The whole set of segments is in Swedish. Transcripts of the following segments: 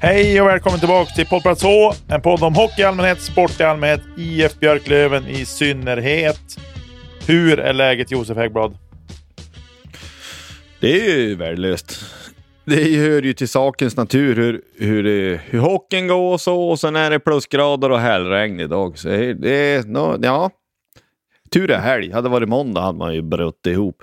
Hej och välkommen tillbaka till Poddplats H, en podd om hockey i allmänhet, sport i allmänhet, IF Björklöven i synnerhet. Hur är läget Josef Häggblad? Det är ju värdelöst. Det hör ju till sakens natur hur, hur, det, hur hockeyn går och så och sen är det plusgrader och hällregn idag. Så det är, no, ja. Tur är helg. Hade det varit måndag hade man ju brutit ihop.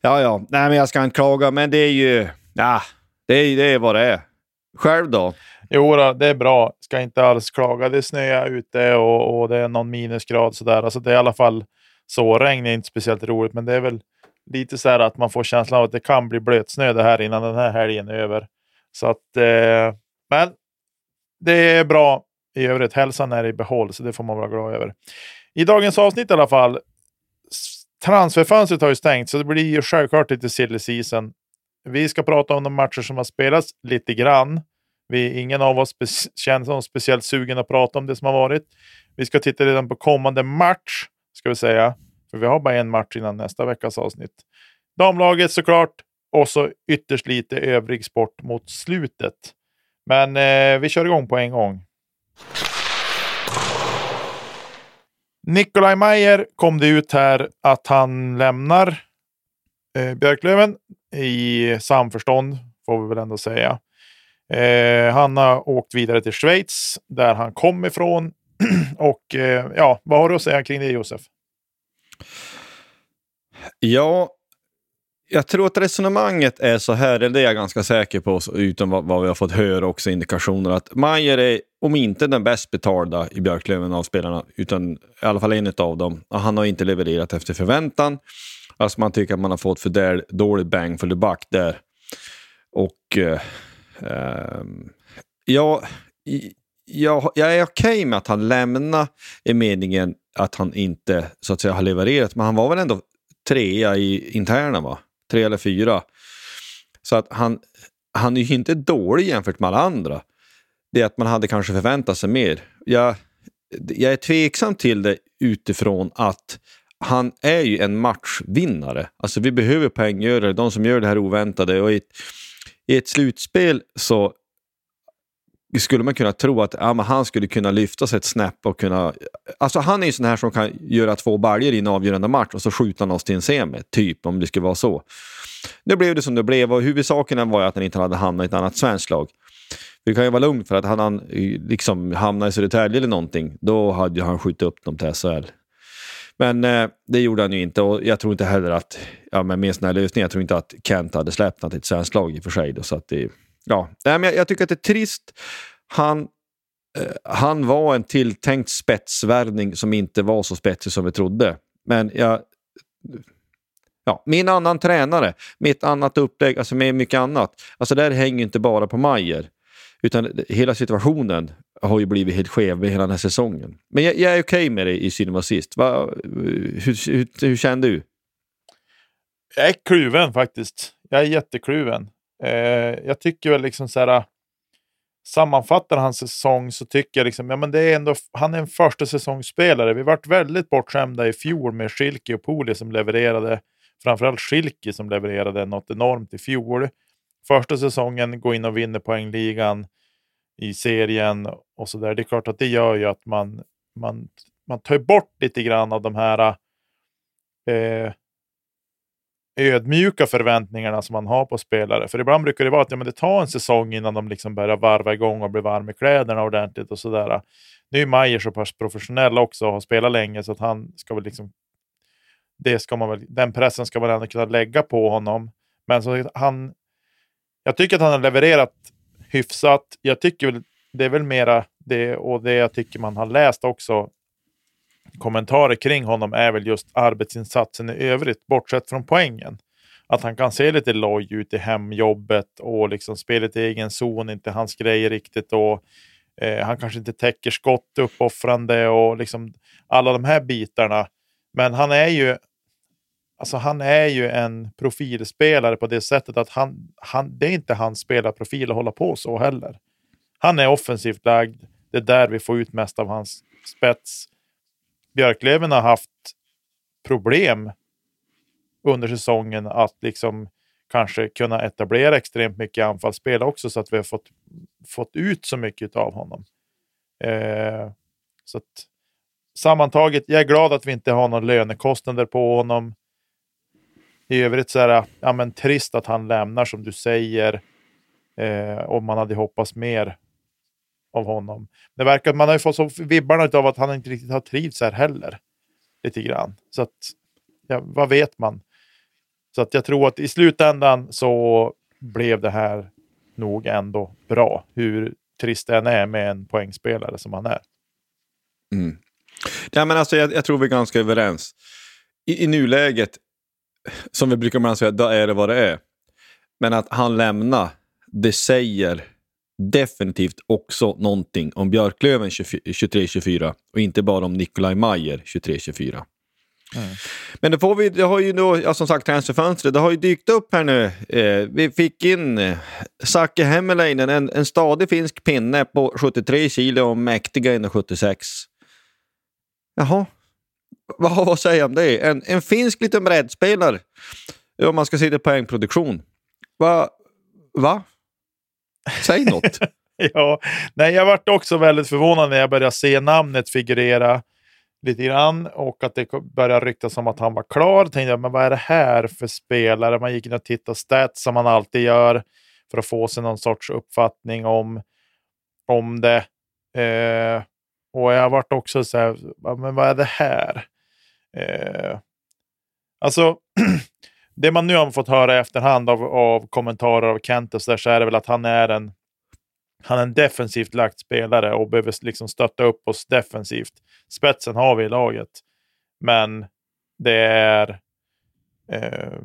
Ja, ja, nej men jag ska inte klaga men det är ju, ja, det är, det är vad det är. Själv då? Jo, då, det är bra. Ska inte alls klaga. Det snöar ute och, och det är någon minusgrad sådär. Alltså det är i alla fall så. Regn är inte speciellt roligt, men det är väl lite så här att man får känslan av att det kan bli blötsnö det här innan den här helgen är över. Så att, eh, men det är bra i övrigt. Hälsan är i behåll, så det får man vara glad över. I dagens avsnitt i alla fall. Transferfönstret har ju stängt, så det blir ju självklart lite silly season. Vi ska prata om de matcher som har spelats lite grann. Vi, ingen av oss känns som speciellt sugen att prata om det som har varit. Vi ska titta redan på kommande match, ska vi säga. För vi har bara en match innan nästa veckas avsnitt. Damlaget såklart, och så ytterst lite övrig sport mot slutet. Men eh, vi kör igång på en gång. Nikolaj Mayer kom det ut här att han lämnar eh, Björklöven i samförstånd, får vi väl ändå säga. Eh, han har åkt vidare till Schweiz, där han kom ifrån. och eh, ja, vad har du att säga kring det Josef? Ja, jag tror att resonemanget är så här, det är jag ganska säker på, utan vad, vad vi har fått höra också indikationer, att Mayer är, om inte den bäst betalda i Björklöven av spelarna, utan i alla fall en av dem. Han har inte levererat efter förväntan. Alltså man tycker att man har fått för där, dålig bang för the buck där. Och eh, eh, ja, jag, jag är okej okay med att han lämnar i meningen att han inte så att säga har levererat, men han var väl ändå trea i interna va? Tre eller fyra. Så att han, han är ju inte dålig jämfört med alla andra. Det är att man hade kanske förväntat sig mer. Jag, jag är tveksam till det utifrån att han är ju en matchvinnare. Alltså vi behöver poänggörare, de som gör det här oväntade. Och i, ett, i ett slutspel så skulle man kunna tro att ja, han skulle kunna lyfta sig ett snäpp och kunna... Alltså han är ju sån här som kan göra två baljor i en avgörande match och så skjuta han oss till en semi, typ, om det skulle vara så. Nu blev det som det blev och huvudsaken var ju att han inte hade hamnat i ett annat svenskt lag. Vi kan ju vara lugna för att hade han eh, liksom hamnat i Södertälje eller någonting, då hade han skjutit upp dem till SHL. Men eh, det gjorde han ju inte och jag tror inte heller att, ja, men med en sån här lösning, jag tror inte att Kent hade släppt honom till ett svenskt lag i och för sig. Då, så att det, ja. Nej, men jag, jag tycker att det är trist. Han eh, han var en tilltänkt spetsvärvning som inte var så spetsig som vi trodde. Men jag... Ja, min annan tränare, mitt annat upplägg, alltså med mycket annat. Alltså det här hänger inte bara på Majer. Utan hela situationen har ju blivit helt skev med hela den här säsongen. Men jag, jag är okej okay med det i Cinema sist. Va, hur, hur, hur känner du? Jag är kluven faktiskt. Jag är jättekluven. Eh, jag tycker väl liksom så här. Äh, sammanfattar hans säsong så tycker jag liksom, ja men det är ändå, han är en första säsongsspelare. Vi varit väldigt bortskämda i fjol med Schilke och Poli som levererade, framförallt Schilke som levererade något enormt i fjol. Första säsongen, går in och vinner poängligan i serien och så där. Det är klart att det gör ju att man, man, man tar bort lite grann av de här eh, ödmjuka förväntningarna som man har på spelare. För ibland brukar det vara att ja, men det tar en säsong innan de liksom börjar varva igång och blir varma i kläderna ordentligt och sådär. Nu är Majer så pass professionell också och har spelat länge så att han ska väl liksom det ska man väl, den pressen ska man ändå kunna lägga på honom. Men så han, jag tycker att han har levererat hyfsat. Jag tycker väl, det är väl mera det och det jag tycker man har läst också kommentarer kring honom är väl just arbetsinsatsen i övrigt, bortsett från poängen. Att han kan se lite loj ut i hemjobbet och liksom spelet i egen zon, inte hans grej riktigt. Och, eh, han kanske inte täcker skott uppoffrande och liksom alla de här bitarna. Men han är ju Alltså han är ju en profilspelare på det sättet att han, han, det är inte hans spelarprofil att hålla på så heller. Han är offensivt lagd. Det är där vi får ut mest av hans spets. Björklöven har haft problem under säsongen att liksom kanske kunna etablera extremt mycket anfallsspel också så att vi har fått, fått ut så mycket av honom. Eh, så att, sammantaget, jag är glad att vi inte har några lönekostnader på honom. I övrigt så är det ja, men, trist att han lämnar som du säger. Eh, och man hade hoppats mer av honom. Det verkar, man har ju fått så vibbarna av att han inte riktigt har trivts här heller. Lite grann. Så att, ja, vad vet man? Så att jag tror att i slutändan så blev det här nog ändå bra. Hur trist det än är med en poängspelare som han är. Mm. Ja, men alltså, jag, jag tror vi är ganska överens. I, I nuläget, som vi brukar säga, då är det vad det är. Men att han lämnar, det säger definitivt också någonting om Björklöven 23-24 och inte bara om Nikolaj Mayer 23-24. Mm. Men det, får vi, det har ju då, ja, som sagt, transferfönstret, det har ju dykt upp här nu. Eh, vi fick in eh, Sake Hemmeläinen, en, en stadig finsk pinne på 73 kilo och mäktiga 1,76. Jaha, vad, har vi att säga om det? En, en finsk liten brädspelare, om man ska se det poängproduktion. Va? Va? Säg något. ja, nej, jag vart också väldigt förvånad när jag började se namnet figurera lite grann och att det började ryktas om att han var klar. Tänkte jag, men vad är det här för spelare? Man gick in och tittade stats som man alltid gör för att få sig någon sorts uppfattning om, om det. Eh, och jag vart också så här, men vad är det här? Eh, alltså, det man nu har fått höra i efterhand av, av kommentarer av Kent och så, där, så är det väl att han är en han är en defensivt lagt spelare och behöver liksom stötta upp oss defensivt. Spetsen har vi i laget, men det är eh,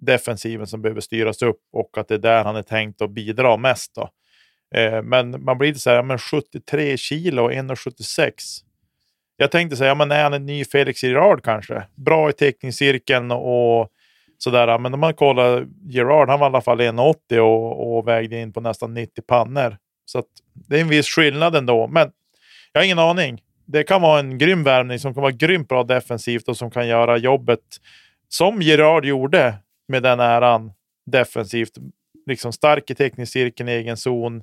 defensiven som behöver styras upp och att det är där han är tänkt att bidra mest. Då. Eh, men man blir lite så här, men 73 kilo och 1,76. Jag tänkte säga, men är han en ny Felix Gerard kanske? Bra i teckningscirkeln och sådär. Men om man kollar Gerard, han var i alla fall 1,80 och, och vägde in på nästan 90 pannor. Så det är en viss skillnad ändå. Men jag har ingen aning. Det kan vara en grym värvning som kan vara grymt bra defensivt och som kan göra jobbet som Gerard gjorde med den äran defensivt. Liksom stark i teknisk cirkeln, egen zon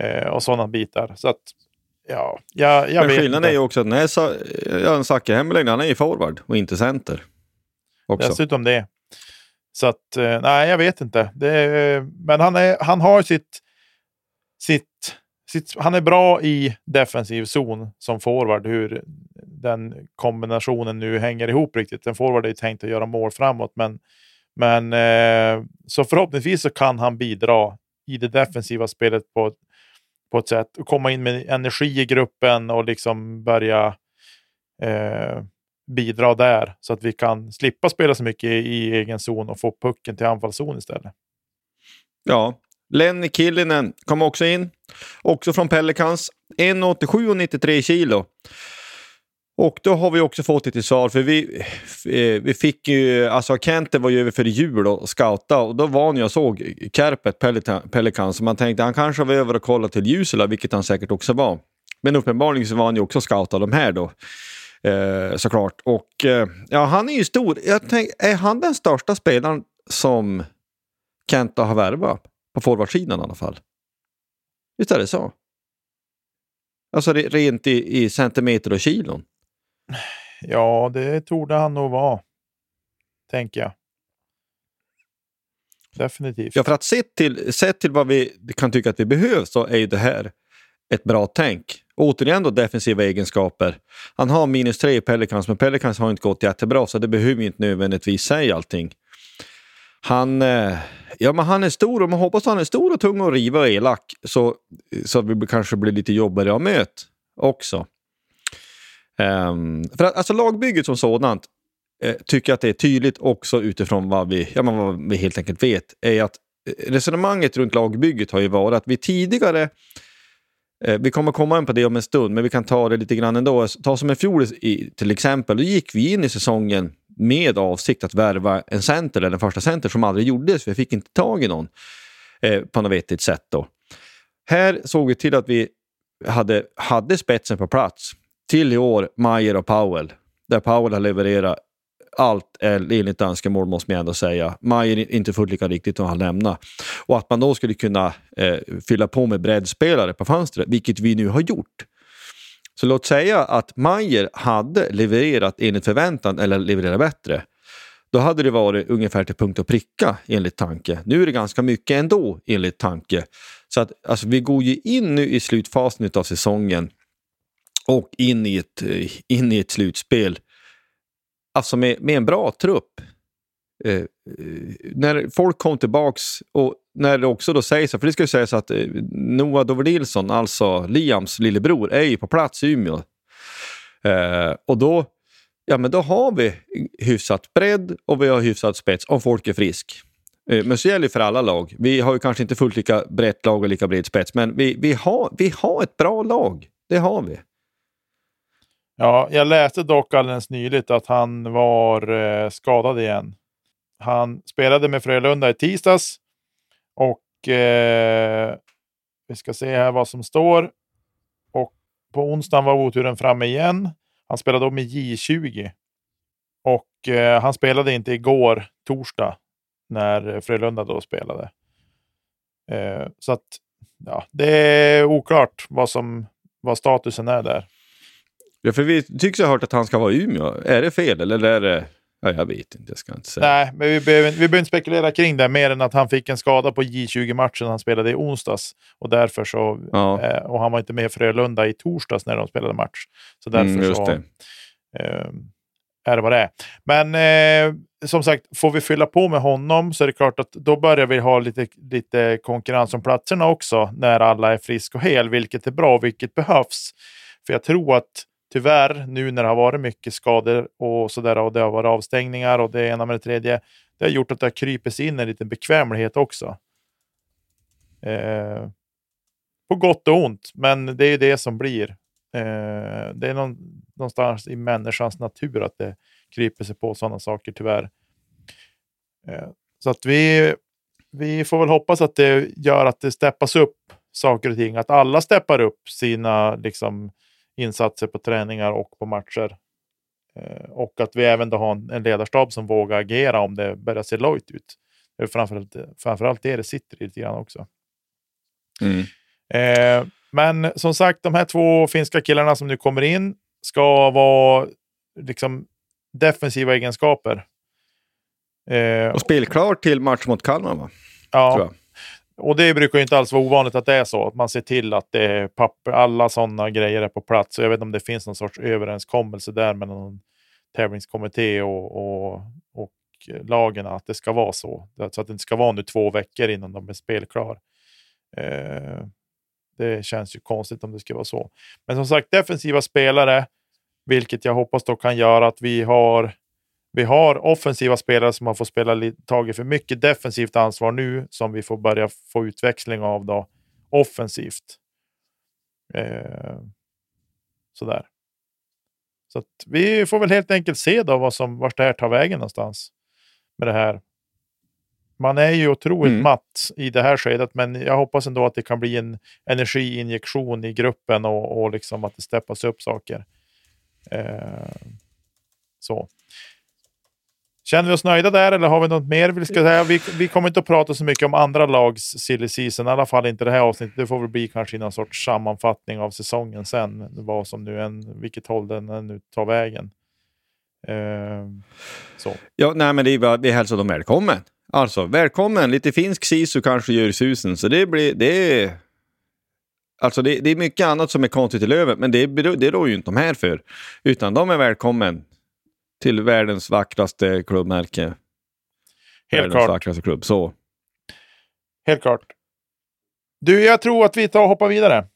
eh, och sådana bitar. Så att, ja, jag, jag Men skillnaden är ju också att den här Zacke Hemmeling, han är ju forward och inte center. Också. Dessutom det. Så att, eh, nej, jag vet inte. Det, men han, är, han har sitt, sitt, sitt... Han är bra i defensiv zon som forward. Hur den kombinationen nu hänger ihop riktigt. En forward är ju tänkt att göra mål framåt, men, men eh, så förhoppningsvis så kan han bidra i det defensiva spelet på, på ett sätt. Och komma in med energi i gruppen och liksom börja eh, bidra där så att vi kan slippa spela så mycket i egen zon och få pucken till anfallszon istället. Ja, Lenny Killinen kom också in. Också från Pelicans. 1,87 och 93 kilo. Och då har vi också fått det till svar, för vi, eh, vi fick ju, alltså Kente var ju över för jul och scouta och då var när jag såg Kärpet Pelikan så man tänkte han kanske var över och kollade till Jusela, vilket han säkert också var. Men uppenbarligen så var han ju också scout av de här då. Eh, såklart. Och eh, ja, han är ju stor. Jag tänk, är han den största spelaren som Kenta har värvat? På forwardsidan i alla fall. Visst är det så? Alltså rent i, i centimeter och kilon. Ja, det torde han nog vara. Tänker jag. Definitivt. Ja, för att sett till, sett till vad vi kan tycka att vi behöver så är ju det här ett bra tänk. Återigen då defensiva egenskaper. Han har minus tre i Pelicans, men Pelicans har inte gått jättebra så det behöver inte nödvändigtvis säga allting. Han, eh, ja, men han är stor och man hoppas att han är stor och tung och riva och elak så, så att vi kanske blir lite jobbigare att möta också. Um, för att, alltså lagbygget som sådant eh, tycker jag att det är tydligt också utifrån vad vi, ja, men vad vi helt enkelt vet. är att eh, Resonemanget runt lagbygget har ju varit att vi tidigare eh, vi kommer komma in på det om en stund, men vi kan ta det lite grann ändå. Ta som en fjol till exempel, då gick vi in i säsongen med avsikt att värva en center, eller den första center som aldrig gjordes, vi fick inte tag i någon eh, på något vettigt sätt. Då. Här såg vi till att vi hade, hade spetsen på plats till i år Mayer och Powell. Där Powell har levererat allt enligt önskemål måste man ändå säga. Mayer inte fullt lika riktigt som han lämnar. Och att man då skulle kunna eh, fylla på med breddspelare på fönstret, vilket vi nu har gjort. Så låt säga att Mayer hade levererat enligt förväntan eller levererat bättre. Då hade det varit ungefär till punkt och pricka enligt tanke. Nu är det ganska mycket ändå enligt tanke. Så att alltså, vi går ju in nu i slutfasen av säsongen och in i ett, eh, in i ett slutspel. Alltså med, med en bra trupp. Eh, eh, när folk kom tillbaks och när det också då sägs, för det ska ju sägas att eh, Noah Noah Doverdilson, alltså Liams lillebror, är ju på plats i Umeå. Eh, och då, ja, men då har vi hyfsat bredd och vi har hyfsat spets om folk är frisk. Eh, men så gäller det för alla lag. Vi har ju kanske inte fullt lika brett lag och lika bred spets, men vi, vi, har, vi har ett bra lag. Det har vi. Ja, jag läste dock alldeles nyligt att han var eh, skadad igen. Han spelade med Frölunda i tisdags och eh, vi ska se här vad som står. Och på onsdagen var oturen framme igen. Han spelade då med J20 och eh, han spelade inte igår, torsdag, när Frölunda då spelade. Eh, så att ja, det är oklart vad, som, vad statusen är där. Ja, för vi tycks ha hört att han ska vara i Umeå. Är det fel eller är det... Ja, jag vet inte, jag ska inte säga. Nej, men vi behöver, vi behöver inte spekulera kring det mer än att han fick en skada på J20-matchen han spelade i onsdags. Och därför så... Ja. Eh, och han var inte med i Frölunda i torsdags när de spelade match. Så därför mm, så... Eh, är det vad det är. Men eh, som sagt, får vi fylla på med honom så är det klart att då börjar vi ha lite, lite konkurrens om platserna också när alla är friska och hel, vilket är bra, vilket behövs. För jag tror att tyvärr, nu när det har varit mycket skador och sådär och det har varit avstängningar och det ena med det tredje, det har gjort att det har krypits in en liten bekvämlighet också. Eh, på gott och ont, men det är det som blir. Eh, det är någon, någonstans i människans natur att det kryper sig på sådana saker, tyvärr. Eh, så att vi, vi får väl hoppas att det gör att det steppas upp saker och ting, att alla steppar upp sina liksom, insatser på träningar och på matcher. Eh, och att vi även då har en, en ledarstab som vågar agera om det börjar se lojt ut. Det är framförallt, framförallt det det sitter i lite grann också. Mm. Eh, men som sagt, de här två finska killarna som nu kommer in ska vara liksom defensiva egenskaper. Eh, och spelklar till match mot Kalmar va? Ja, och det brukar inte alls vara ovanligt att det är så. Att man ser till att det är papper, alla sådana grejer är på plats. Så jag vet inte om det finns någon sorts överenskommelse där mellan någon tävlingskommitté och, och, och lagen att det ska vara så. Så att det inte ska vara nu två veckor innan de är spelklar. Eh, Det känns ju konstigt om det ska vara så. Men som sagt, defensiva spelare, vilket jag hoppas då kan göra att vi har vi har offensiva spelare som har fått spela tagit för mycket defensivt ansvar nu som vi får börja få utväxling av då offensivt. Eh, sådär. Så vi får väl helt enkelt se då vad som, vart det här tar vägen någonstans med det här. Man är ju otroligt mm. matt i det här skedet, men jag hoppas ändå att det kan bli en energiinjektion i gruppen och, och liksom att det steppas upp saker. Eh, så. Känner vi oss nöjda där eller har vi något mer vi ska säga? Vi, vi kommer inte att prata så mycket om andra lags silly season, i alla fall inte det här avsnittet. Det får väl bli kanske någon sorts sammanfattning av säsongen sen, vad som nu än, vilket håll den nu tar vägen. Uh, så. Ja, nej, men det är bara, vi hälsar dem välkommen. Alltså, välkommen! Lite finsk sisu kanske gör susen, så det blir, det är... Alltså det, det är mycket annat som är konstigt i Löven, men det, det rår ju inte de här för. Utan de är välkommen till världens vackraste klubbmärke. Helt världens klart. vackraste klubb. Så. Helt klart. Du, jag tror att vi tar och hoppar vidare.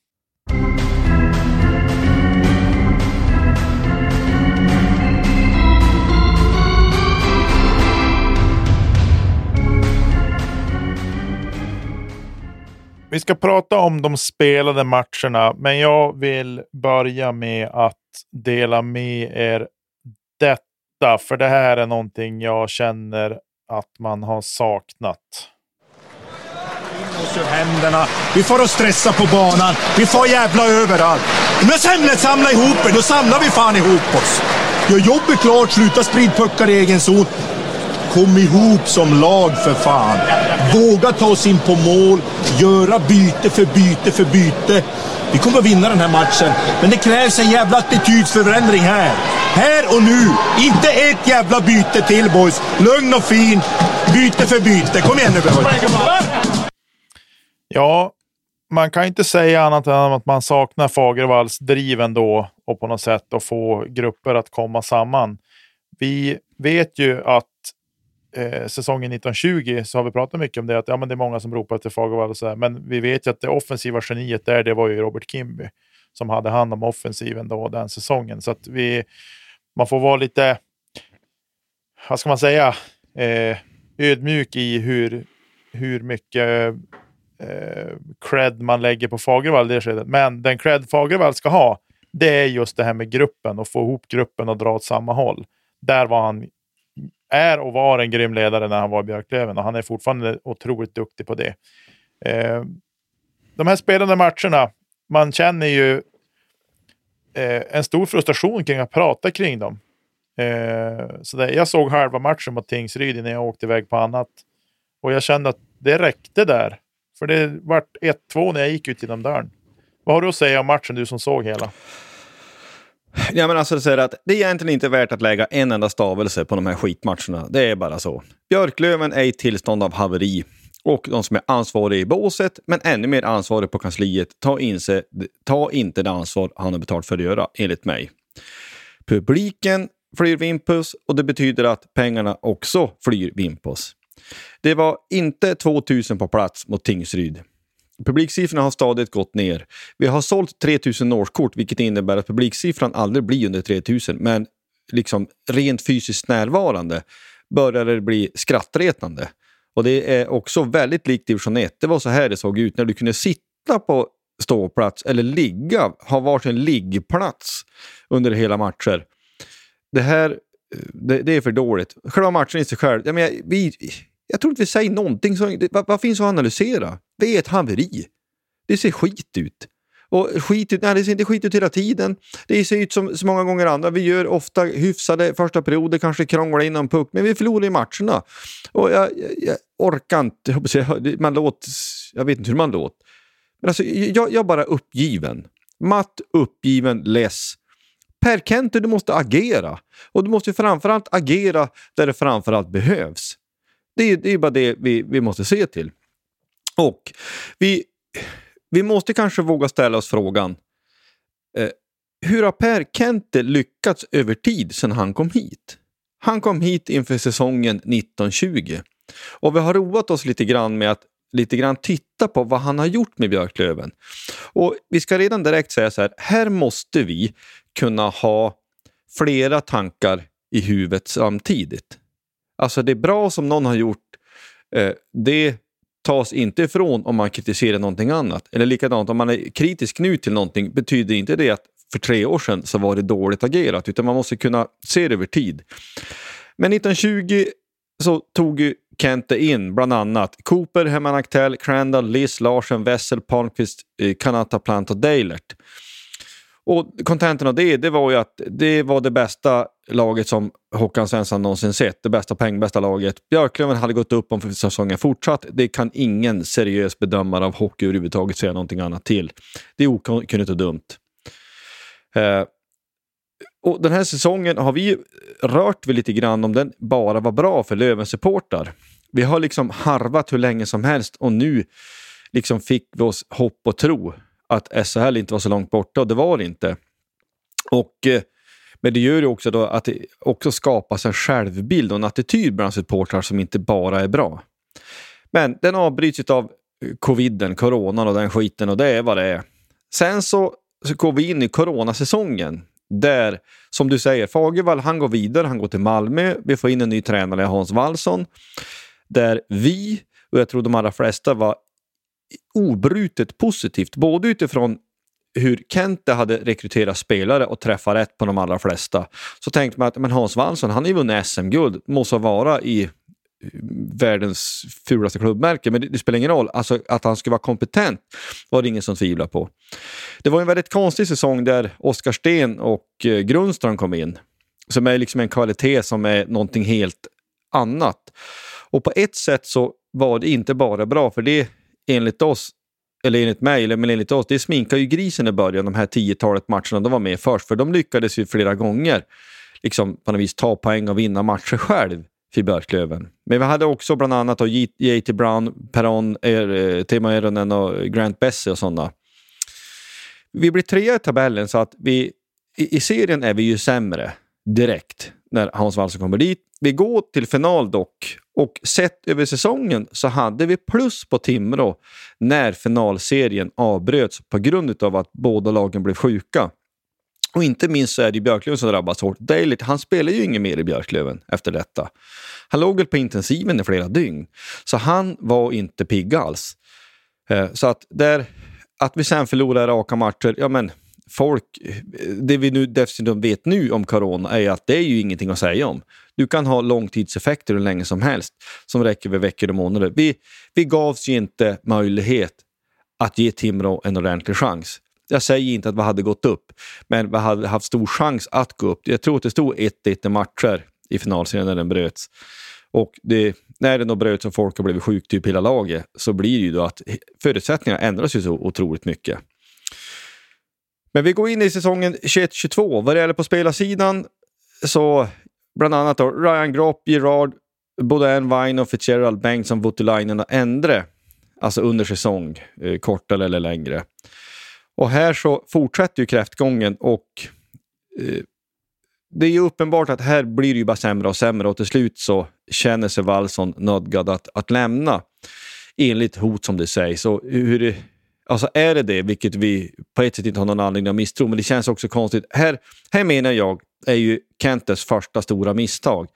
Vi ska prata om de spelade matcherna, men jag vill börja med att dela med er det ofta, för det här är någonting jag känner att man har saknat. In oss ur händerna. Vi får att stressa på banan. Vi får jävla överallt. Men samlet samla ihop er, då samlar vi fan ihop oss. Gör jobbet klart, sluta sprid puckar i egen zon. Kom ihop som lag för fan. Våga ta oss in på mål, göra byte för byte för byte. Vi kommer att vinna den här matchen, men det krävs en jävla attitydsförändring här. Här och nu. Inte ett jävla byte till boys. Lugn och fin. Byte för byte. Kom igen nu boys. Ja, man kan inte säga annat än att man saknar Fagervalls driv ändå och på något sätt att få grupper att komma samman. Vi vet ju att eh, säsongen 1920 så har vi pratat mycket om det, att ja, men det är många som ropar efter Fagervall och så här, men vi vet ju att det offensiva geniet där, det var ju Robert Kimby som hade hand om offensiven då den säsongen. Så att vi, man får vara lite, vad ska man säga, eh, ödmjuk i hur, hur mycket eh, cred man lägger på Fagervall i det skedet. Men den cred Fagervall ska ha, det är just det här med gruppen och få ihop gruppen och dra åt samma håll. Där var han, är och var en grym ledare när han var i Björklöven och han är fortfarande otroligt duktig på det. Eh, de här spelande matcherna, man känner ju eh, en stor frustration kring att prata kring dem. Eh, så där, jag såg halva matchen mot Tingsryd innan jag åkte iväg på annat. Och jag kände att det räckte där. För det vart 1-2 när jag gick ut genom dörren. Vad har du att säga om matchen, du som såg hela? Ja, men alltså, det, att det är egentligen inte värt att lägga en enda stavelse på de här skitmatcherna. Det är bara så. Björklöven är i tillstånd av haveri och de som är ansvariga i båset, men ännu mer ansvariga på kansliet, ta, inse, ta inte det ansvar han har betalt för att göra, enligt mig. Publiken flyr Vimpus och det betyder att pengarna också flyr Vimpus. Det var inte 2000 på plats mot Tingsryd. Publiksiffrorna har stadigt gått ner. Vi har sålt 3000 årskort, vilket innebär att publiksiffran aldrig blir under 3000, men liksom rent fysiskt närvarande börjar det bli skrattretande. Och det är också väldigt likt division 1. Det var så här det såg ut när du kunde sitta på ståplats eller ligga, ha varsin liggplats under hela matcher. Det här eh, det, det är för dåligt. Själva matchen i sig själv, jag, menar, vi, jag tror inte vi säger någonting. Som, det, vad, vad finns att analysera? Det är ett haveri. Det ser skit ut. Och skit ut, nej, det ser inte skit ut hela tiden. Det ser ut som så många gånger andra. Vi gör ofta hyfsade första perioder, kanske krånglar in någon puck, men vi förlorar i matcherna. Och jag, jag, jag orkar inte, man låter, jag vet inte hur man låter. Men alltså, jag, jag är bara uppgiven. Matt, uppgiven, less. Per Kenter, du måste agera. Och du måste framförallt agera där det framförallt behövs. Det är, det är bara det vi, vi måste se till. Och vi vi måste kanske våga ställa oss frågan eh, hur har Per Kente lyckats över tid sedan han kom hit? Han kom hit inför säsongen 1920 och vi har roat oss lite grann med att lite grann titta på vad han har gjort med Björklöven. Och vi ska redan direkt säga så här, här måste vi kunna ha flera tankar i huvudet samtidigt. Alltså det är bra som någon har gjort, eh, det tas inte ifrån om man kritiserar någonting annat. Eller likadant, om man är kritisk nu till någonting betyder inte det att för tre år sedan så var det dåligt agerat, utan man måste kunna se det över tid. Men 1920 så tog ju Kente in bland annat Cooper, Herman Aktell, Crandall, Liz, Larsen, Wessel, Palmqvist, eh, Kanata, Plant och Dalert. Och kontentan av det, det var ju att det var det bästa laget som Håkan Svensson någonsin sett. Det bästa pengbästa laget. Björklöven hade gått upp om säsongen fortsatt. Det kan ingen seriös bedömare av hockey överhuvudtaget säga någonting annat till. Det är okunnigt och dumt. Eh, och den här säsongen har vi rört vid lite grann om den bara var bra för Lövens supportar. Vi har liksom harvat hur länge som helst och nu liksom fick vi oss hopp och tro att SHL inte var så långt borta och det var det inte. Och, eh, men det gör ju också då att det också skapas en självbild och en attityd bland supportrar som inte bara är bra. Men den avbryts av eh, coviden, coronan och den skiten och det är vad det är. Sen så, så går vi in i coronasäsongen där, som du säger, Fagervall han går vidare, han går till Malmö. Vi får in en ny tränare, Hans Wallson. Där vi, och jag tror de allra flesta var obrutet positivt, både utifrån hur Kente hade rekryterat spelare och träffat rätt på de allra flesta. Så tänkte man att men Hans Wallson, han har ju vunnit SM-guld, måste vara i eh, världens fulaste klubbmärke, men det, det, spelar ingen roll. Alltså att han skulle vara kompetent var det ingen som tvivlade på. Det var en väldigt konstig säsong där Oskar Sten och eh, Grundström kom in. Som är liksom en kvalitet som är någonting helt annat. Och på ett sätt så var det inte bara bra, för det enligt oss, eller enligt mig, eller men enligt oss, det sminkar ju grisen i början, de här tiotalet matcherna de var med först, för de lyckades ju flera gånger liksom på något vis ta poäng och vinna matcher själv för Björklöven. Men vi hade också bland annat J.T. Brown, Peron, er, eh, Timo Eronen och Grant Bessie och sådana. Vi blir trea i tabellen så att vi i, i serien är vi ju sämre direkt när Hans Wallson kommer dit. Vi går till final dock och sett över säsongen så hade vi plus på Timrå när finalserien avbröts på grund av att båda lagen blev sjuka. Och inte minst så är det Björklöven som drabbas hårt. Dalit, han spelar ju inget mer i Björklöven efter detta. Han låg väl på intensiven i flera dygn, så han var inte pigg alls. Eh, så att, där, att vi sen förlorar raka matcher, ja men folk, det vi nu dessutom vet nu om corona är att det är ju ingenting att säga om. Du kan ha långtidseffekter hur länge som helst som räcker över veckor och månader. Vi, vi gavs ju inte möjlighet att ge Timrå en ordentlig chans. Jag säger inte att vi hade gått upp, men vi hade haft stor chans att gå upp. Jag tror att det stod 1-1 i matcher i finalserien när den bröts. Och det, när den då bröts och folk har blivit sjuka, typ hela laget, så blir det ju då att förutsättningarna ändras ju så otroligt mycket. Men vi går in i säsongen 21-22. Vad det gäller på spelarsidan så bland annat då Ryan Gropp, Gerard, Baudin, Vine och Fitzgerald, Bengtsson, Voutilainen och Endre. Alltså under säsong, eh, kortare eller längre. Och här så fortsätter ju kräftgången och eh, det är ju uppenbart att här blir det ju bara sämre och sämre och till slut så känner sig Wallson nödgad att, att lämna enligt hot som det sägs. Och hur alltså är det det, vilket vi på ett sätt inte har någon anledning att misstro, men det känns också konstigt. Här, här menar jag är ju Kentes första stora misstag.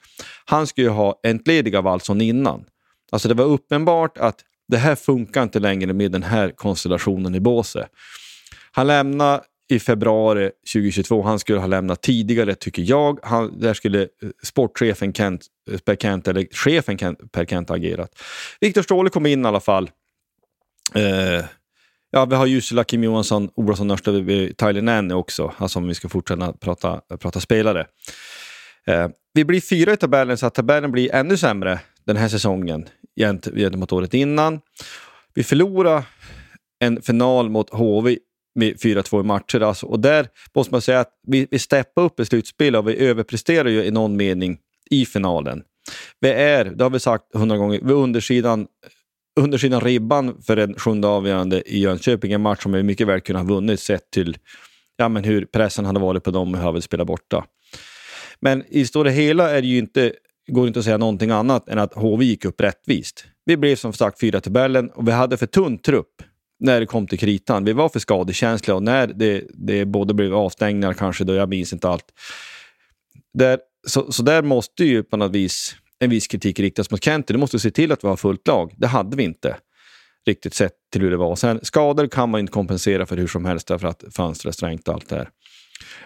Han skulle ju ha entledigat Wallson innan. Alltså det var uppenbart att det här funkar inte längre med den här konstellationen i båset. Han lämnade i februari 2022. Han skulle ha lämnat tidigare, tycker jag. Han, där skulle eh, sportchefen Kent, eh, per Kent, eller chefen Kent, Per Kent ha agerat. Viktor Ståhle kom in i alla fall. Eh, ja, vi har Jusula, Kim Johansson, Olofsson, Nörstad, Tyler Nanny också. Alltså om vi ska fortsätta prata, prata spelare. Eh, vi blir fyra i tabellen, så att tabellen blir ännu sämre den här säsongen gentemot året innan. Vi förlorar en final mot HV med 4-2 i matcher. Alltså. Och där måste man säga att vi, vi steppar upp i slutspel och vi överpresterar ju i någon mening i finalen. Vi är, det har vi sagt hundra gånger, vi är undersidan, undersidan ribban för en sjunde avgörande i Jönköping. En match som vi mycket väl kunde ha vunnit sett till ja, men hur pressen hade varit på dem och hur vi spelat borta. Men i stora hela är det ju inte går inte att säga någonting annat än att HV gick upp rättvist. Vi blev som sagt fyra tabellen och vi hade för tunn trupp när det kom till kritan. Vi var för skadekänsliga och när det, det både blev avstängningar kanske, då jag minns inte allt. Där, så, så där måste ju på något vis en viss kritik riktas mot Kenti. Du måste se till att vi har fullt lag. Det hade vi inte riktigt sett till hur det var. Sen skador kan man inte kompensera för hur som helst därför att fönstret är strängt och allt det här.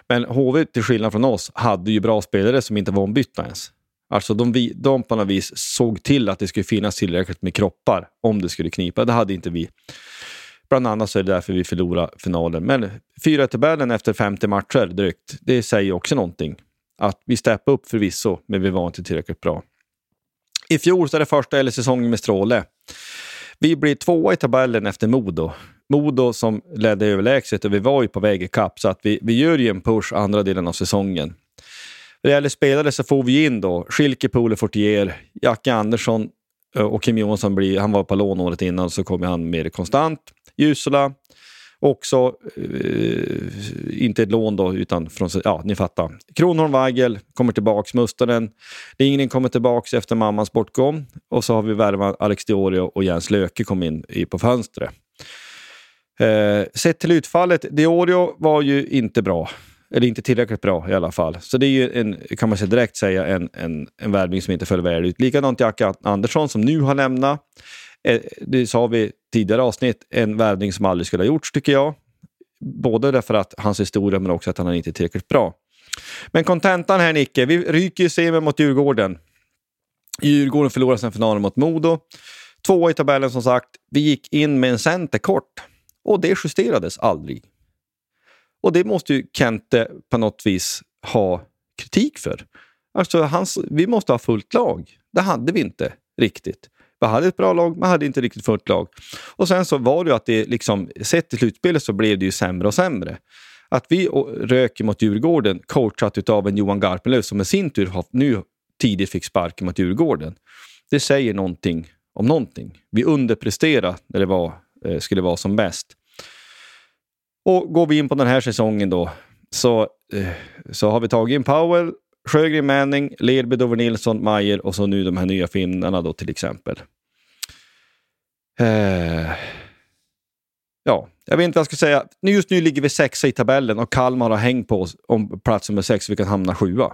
Men HV, till skillnad från oss, hade ju bra spelare som inte var ombytta ens. Alltså de, de på något vis såg till att det skulle finnas tillräckligt med kroppar om det skulle knipa. Det hade inte vi. Bland annat så är det därför vi förlorade finalen. Men fyra tabellen efter 50 matcher drygt, det säger också någonting. Att vi steppade upp förvisso, men vi var inte tillräckligt bra. I fjol så är det första eller säsongen med Stråle. Vi blir tvåa i tabellen efter Modo. Modo som ledde överlägset och vi var ju på väg ikapp så att vi, vi gör ju en push andra delen av säsongen. När det gäller spelare så får vi in då Schilke, Pole, Fortier, Jacke Andersson eh, och Kim Johansson blir, han var på lån året innan så kommer han mer konstant. Jusula, också eh, inte ett lån då, utan från, ja, ni fattar. Kronholm Weigel kommer tillbaks, Mustonen. Lindgren kommer tillbaks efter mammans bortgång. Och så har vi värvat Alex Diorio och Jens Löke kom in i, på fönstret. Eh, sett till utfallet, Diorio var ju inte bra. Eller inte tillräckligt bra i alla fall. Så det är ju, en, kan man säga direkt säga, en, en, en värvning som inte föll väl ut. Likadant Jack Andersson som nu har lämnat. Eh, det sa vi tidigare avsnitt, en värvning som aldrig skulle ha gjorts tycker jag. Både därför att hans historia men också att han inte är tillräckligt bra. Men kontentan här Nicke, vi ryker ju semin mot Djurgården. Djurgården förlorar sen finalen mot Modo. Två i tabellen som sagt. Vi gick in med en center kort och det justerades aldrig. Och det måste ju Kente på något vis ha kritik för. Alltså, hans, vi måste ha fullt lag. Det hade vi inte riktigt. Man hade ett bra lag, man hade inte riktigt fullt lag. Och sen så var det ju att det liksom, sett till slutspelet så blev det ju sämre och sämre. Att vi röker mot Djurgården coachat av en Johan Garpenlöv som i sin tur nu tidigt fick sparken mot Djurgården. Det säger någonting om någonting. Vi underpresterade när det var, eh, skulle vara som bäst. Och går vi in på den här säsongen då så, eh, så har vi tagit in Powell, Sjögren, Manning, Lerby, Dover Nilsson, Mayer och så nu de här nya finnarna då till exempel. Eh, ja, jag vet inte vad jag ska säga. Just nu ligger vi sexa i tabellen och Kalmar har hängt på oss om plats nummer sex, vi kan hamna sjua.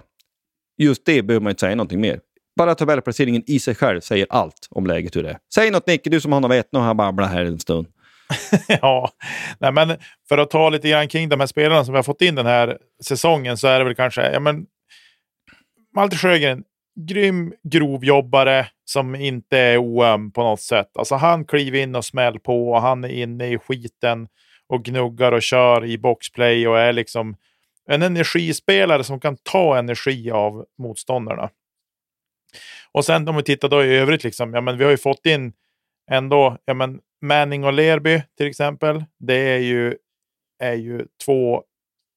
Just det behöver man inte säga någonting mer. Bara tabellplaceringen i sig själv säger allt om läget hur det är. Säg något Nicke, du som har något vett. Nu har jag babblat här en stund. ja, Nej, men för att ta lite grann kring de här spelarna som vi har fått in den här säsongen så är det väl kanske, ja men Malte Sjögren, grym grovjobbare som inte är oöm på något sätt. Alltså han kliver in och smäller på och han är inne i skiten och gnuggar och kör i boxplay och är liksom en energispelare som kan ta energi av motståndarna. Och sen om vi tittar då i övrigt, liksom, ja, men vi har ju fått in ändå ja, men Manning och Lerby till exempel. Det är ju, är ju två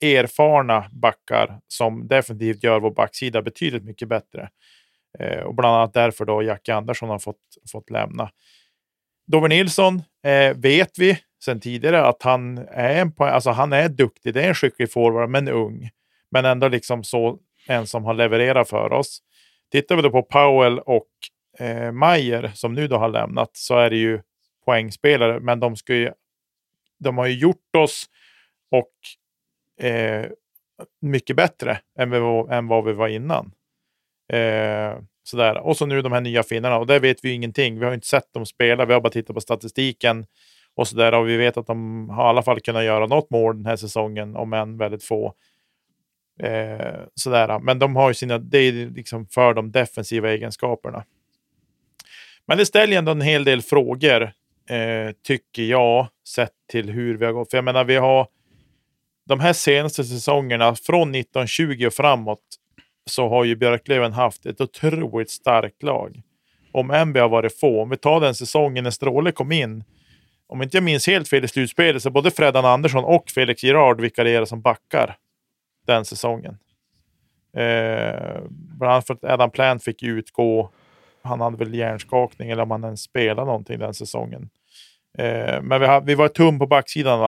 erfarna backar som definitivt gör vår backsida betydligt mycket bättre. Eh, och bland annat därför då Jacke Andersson har fått, fått lämna. Dover Nilsson eh, vet vi sedan tidigare att han är, en, alltså han är duktig. Det är en skicklig forward, men ung. Men ändå liksom så en som har levererat för oss. Tittar vi då på Powell och eh, Mayer som nu då har lämnat så är det ju poängspelare, men de, ska ju, de har ju gjort oss och eh, mycket bättre än, vi, än vad vi var innan. Eh, sådär. Och så nu de här nya finnarna och där vet vi ingenting. Vi har inte sett dem spela, vi har bara tittat på statistiken och sådär. och vi vet att de har i alla fall kunnat göra något mål den här säsongen, om än väldigt få. Eh, sådär. Men de har ju sina, det är liksom för de defensiva egenskaperna. Men det ställer ändå en hel del frågor, eh, tycker jag, sett till hur vi har gått. För jag menar, vi har de här senaste säsongerna, från 1920 och framåt, så har ju Björklöven haft ett otroligt starkt lag. Om än vi har varit få. Om vi tar den säsongen när Stråle kom in. Om inte jag minns helt fel i slutspelet så både Fredan Andersson och Felix Girard vikarierade som backar den säsongen. Eh, bland annat för att Adam Plant fick utgå. Han hade väl hjärnskakning eller om han ens spelade någonting den säsongen. Eh, men vi, har, vi var tum på backsidan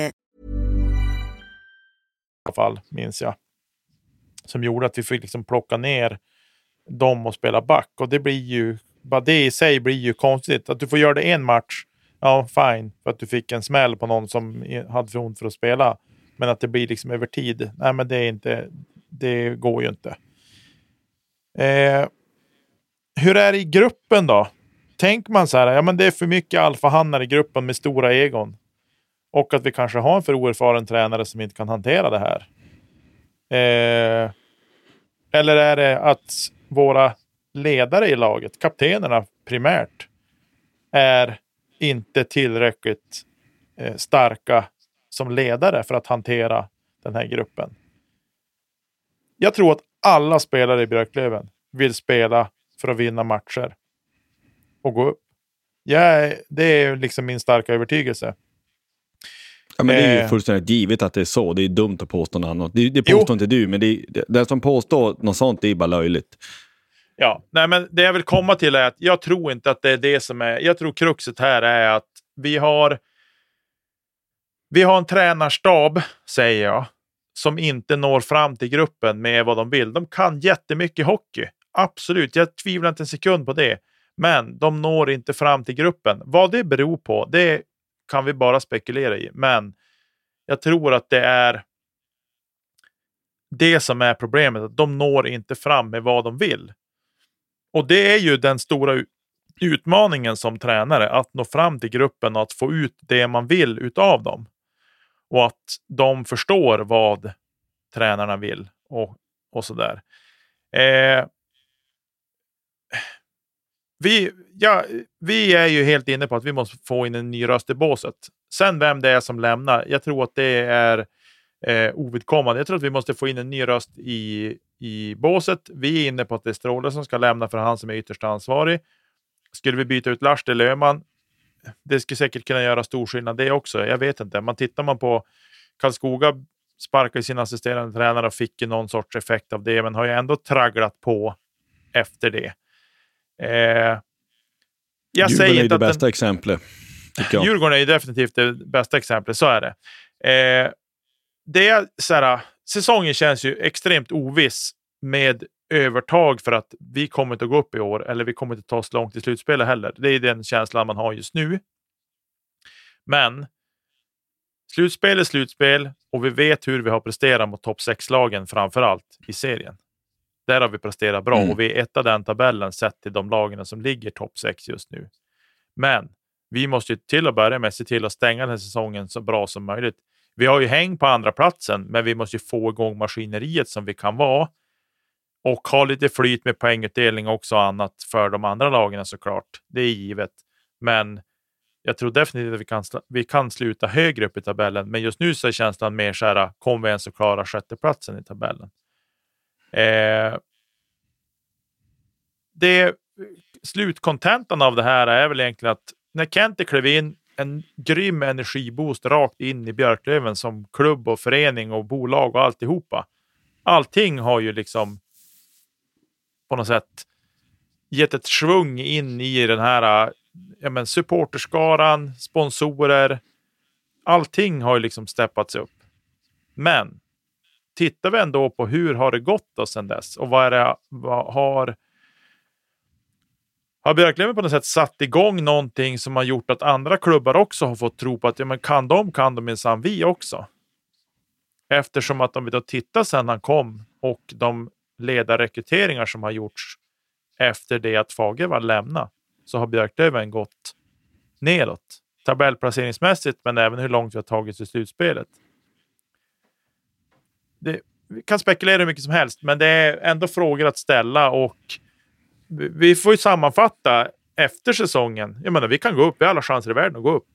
Alla fall, minns jag. Som gjorde att vi fick liksom plocka ner dem och spela back. Och det blir ju, bara det i sig blir ju konstigt. Att du får göra det en match, ja fine, för att du fick en smäll på någon som hade för ont för att spela. Men att det blir liksom över tid, nej men det är inte, det går ju inte. Eh, hur är det i gruppen då? Tänker man så här, ja men det är för mycket alfahannar i gruppen med stora egon. Och att vi kanske har en för oerfaren tränare som inte kan hantera det här. Eh, eller är det att våra ledare i laget, kaptenerna primärt, är inte tillräckligt eh, starka som ledare för att hantera den här gruppen. Jag tror att alla spelare i Björklöven vill spela för att vinna matcher och gå upp. Jag är, det är liksom min starka övertygelse. Ja, men det är ju Eh. fullständigt givet att det är så. Det är dumt att påstå något annat. Det, det påstår Jo. inte du, men det, det, den som påstår något sånt det är bara löjligt. Ja, nej, men det jag vill komma till är att jag tror inte att det är det som är... Jag tror kruxet här är att vi har... Vi har en tränarstab, säger jag, som inte når fram till gruppen med vad de vill. De kan jättemycket hockey. Absolut, jag tvivlar inte en sekund på det. Men de når inte fram till gruppen. Vad det beror på, det kan vi bara spekulera i. Men jag tror att det är det som är problemet. Att de når inte fram med vad de vill. Och det är ju den stora utmaningen som tränare, att nå fram till gruppen och att få ut det man vill utav dem. Och att de förstår vad tränarna vill och, och sådär. Eh, vi, ja, vi är ju helt inne på att vi måste få in en ny röst i båset. Sen vem det är som lämnar, jag tror att det är eh, ovidkommande. Jag tror att vi måste få in en ny röst i, i båset. Vi är inne på att det är Stråle som ska lämna för han som är ytterst ansvarig. Skulle vi byta ut Lars till Löman, det skulle säkert kunna göra stor skillnad det också. Jag vet inte. Man tittar man på Karlskoga sparkade sin assisterande tränare och fick ju någon sorts effekt av det, men har ju ändå tragglat på efter det. Eh, jag Djurgården säger är det bästa den, exemplet. Jag. Djurgården är definitivt det bästa exemplet, så är det. Eh, det är så här, säsongen känns ju extremt oviss med övertag för att vi kommer inte att gå upp i år eller vi kommer inte ta oss långt i slutspelet heller. Det är den känslan man har just nu. Men slutspel är slutspel och vi vet hur vi har presterat mot topp 6-lagen framför allt i serien. Där har vi presterat bra Mm. och vi är etta den tabellen sett till de lagen som ligger topp 6 just nu. Men vi måste ju till att börja med se till att stänga den här säsongen så bra som möjligt. Vi har ju häng på andra platsen, men vi måste ju få igång maskineriet som vi kan vara. Och ha lite flyt med poängutdelning också och annat för de andra lagen såklart. Det är givet. Men jag tror definitivt att vi kan, vi kan sluta högre upp i tabellen. Men just nu så är känslan mer så här, kommer vi ens att klara sjätteplatsen i tabellen? Eh, det slutkontentan av det här är väl egentligen att när Kente klev in, en grym energiboost rakt in i Björklöven som klubb och förening och bolag och alltihopa. Allting har ju liksom på något sätt gett ett svung in i den här ja, men supporterskaran, sponsorer. Allting har ju liksom steppats upp. Men tittar vi ändå på hur har det gått då sedan dess och vad är det vad har har Björklöven på något sätt satt igång någonting som har gjort att andra klubbar också har fått tro på att ja, men kan de kan de minsann vi också. Eftersom att om vi då tittar sedan han kom och de ledarrekryteringar som har gjorts efter det att Fagervall lämnade så har Björklöven gått nedåt tabellplaceringsmässigt, men även hur långt vi har tagit i slutspelet. Det, vi kan spekulera hur mycket som helst, men det är ändå frågor att ställa och vi får ju sammanfatta efter säsongen. Jag menar, vi kan gå upp. Vi har alla chanser i världen att gå upp.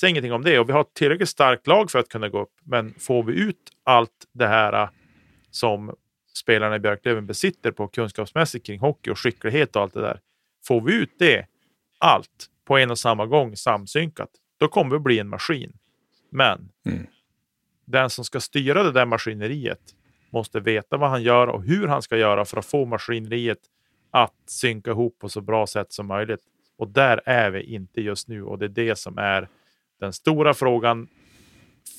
Säg ingenting om det och vi har ett tillräckligt starkt lag för att kunna gå upp. Men får vi ut allt det här som spelarna i Björklöven besitter på kunskapsmässigt kring hockey och skicklighet och allt det där. Får vi ut det, allt, på en och samma gång samsynkat, då kommer vi bli en maskin. Men mm den som ska styra det där maskineriet måste veta vad han gör och hur han ska göra för att få maskineriet att synka ihop på så bra sätt som möjligt. Och där är vi inte just nu och det är det som är den stora frågan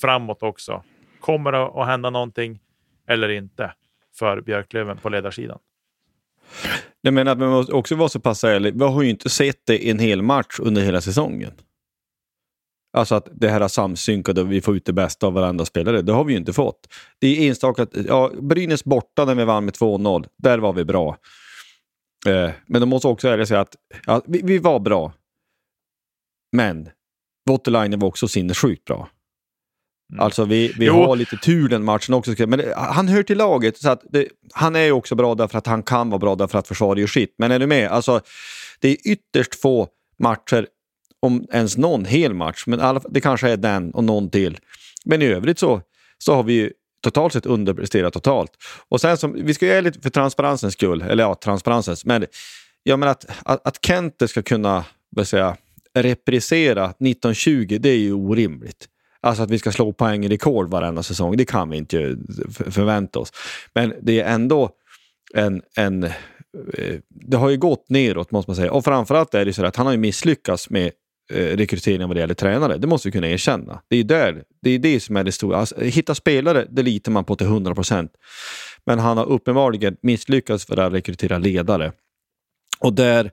framåt också. Kommer det att hända någonting eller inte för Björklöven på ledarsidan? Jag menar att man måste också vara så pass ärlig. Vi har ju inte sett det i en hel match under hela säsongen. Alltså att det här är samsynkade och vi får ut det bästa av varandra spelare. Det har vi ju inte fått. Det är enstaka... Ja, Brynäs borta när vi vann med 2-0. Där var vi bra. Eh, men de måste också ärligt säga att ja, vi, vi, var bra. Men Voutilainen var också sinnessjukt bra. Mm. Alltså vi, vi har lite tur den matchen också. Men det, han hör till laget. Så att det, han är också bra därför att han kan vara bra därför att försvaret gör sitt. Men är du med? Alltså, det är ytterst få matcher, om ens någon hel match, men alla, det kanske är den och någon till. Men i övrigt så, så har vi totalt sett underpresterat totalt. Och sen som, vi ska göra lite för transparensens skull, eller ja, transparensens, men jag menar att, att, att Kente ska kunna vad säga, reprisera 1920, det är ju orimligt. Alltså att vi ska slå poängrekord varenda säsong, det kan vi inte förvänta oss. Men det är ändå en, en eh, det har ju gått neråt måste man säga. Och framförallt är det så att han har ju misslyckats med Eh, rekryteringen vad det gäller tränare. Det måste vi kunna erkänna. Det är, där, det, är det som är det stora. Alltså, hitta spelare, det litar man på till 100 procent. Men han har uppenbarligen misslyckats för att rekrytera ledare. Och där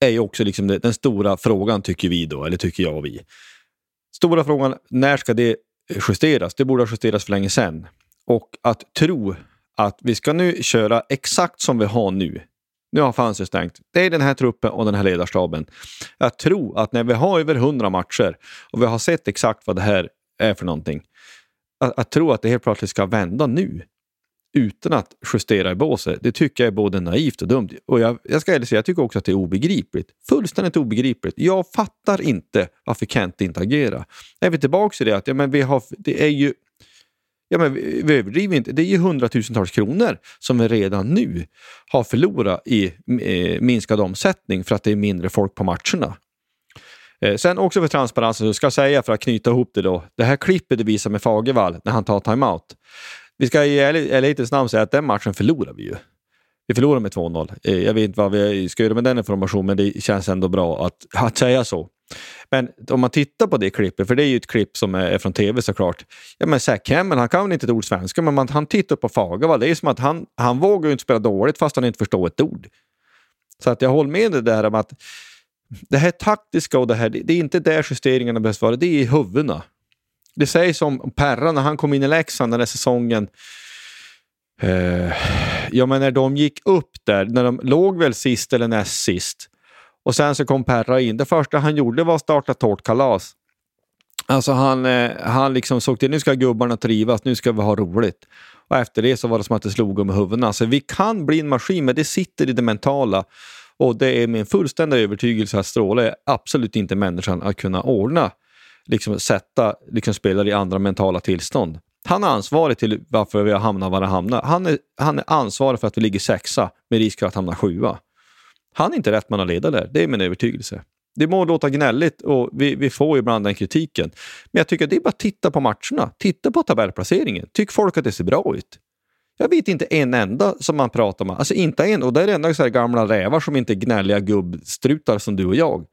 är ju också liksom det, den stora frågan, tycker vi då, eller tycker jag och vi. Stora frågan, när ska det justeras? Det borde ha justerats för länge sedan. Och att tro att vi ska nu köra exakt som vi har nu, nu har fönstret stängt. Det är den här truppen och den här ledarstaben. Jag tror att när vi har över 100 matcher och vi har sett exakt vad det här är för någonting. Att, att tro att det helt plötsligt ska vända nu utan att justera i båset, det tycker jag är både naivt och dumt. Och jag, jag ska säga, jag tycker också att det är obegripligt. Fullständigt obegripligt. Jag fattar inte varför Kent inte agerar. Är vi tillbaka till det att ja, men vi har, det är ju Ja, men vi överdriver inte. Det är ju hundratusentals kronor som vi redan nu har förlorat i eh, minskad omsättning för att det är mindre folk på matcherna. Eh, sen också för transparensen, ska jag säga för att knyta ihop det då. Det här klippet du visar med Fagervall när han tar timeout. Vi ska i ärlighetens namn säga att den matchen förlorar vi ju. Vi förlorar med 2-0. Eh, jag vet inte vad vi ska göra med den informationen, men det känns ändå bra att, att säga så. Men om man tittar på det klippet, för det är ju ett klipp som är från tv såklart. Ja, men Zack Hammond, han kan väl inte ett ord svenska, men man, han tittar på Fagervall. Det är som att han, han vågar inte spela dåligt fast han inte förstår ett ord. Så att jag håller med dig där om att det här taktiska och det här, det, det är inte där justeringarna behövs vara, det är i huvudena. Det sägs om Perra när han kom in i Leksand den här säsongen. Eh, ja, men när de gick upp där, när de låg väl sist eller näst sist. Och sen så kom Perra in. Det första han gjorde var att starta tårtkalas. Alltså han, eh, han liksom såg till, nu ska gubbarna trivas, nu ska vi ha roligt. Och efter det så var det som att det slog om huvudena. Alltså vi kan bli en maskin, men det sitter i det mentala. Och det är min fullständiga övertygelse att Stråle är absolut inte människan att kunna ordna, liksom sätta liksom spelare i andra mentala tillstånd. Han är ansvarig till varför vi har hamnat var vi hamnat. Han är, han är ansvarig för att vi ligger sexa med risk för att hamna sjua. Han är inte rätt man att leda där, det är min övertygelse. Det må låta gnälligt och vi, vi får ibland den kritiken. Men jag tycker att det är bara att titta på matcherna. Titta på tabellplaceringen. Tycker folk att det ser bra ut? Jag vet inte en enda som man pratar med. Alltså inte en. Och det är ändå så gamla rävar som inte är gnälliga gubbstrutar som du och jag.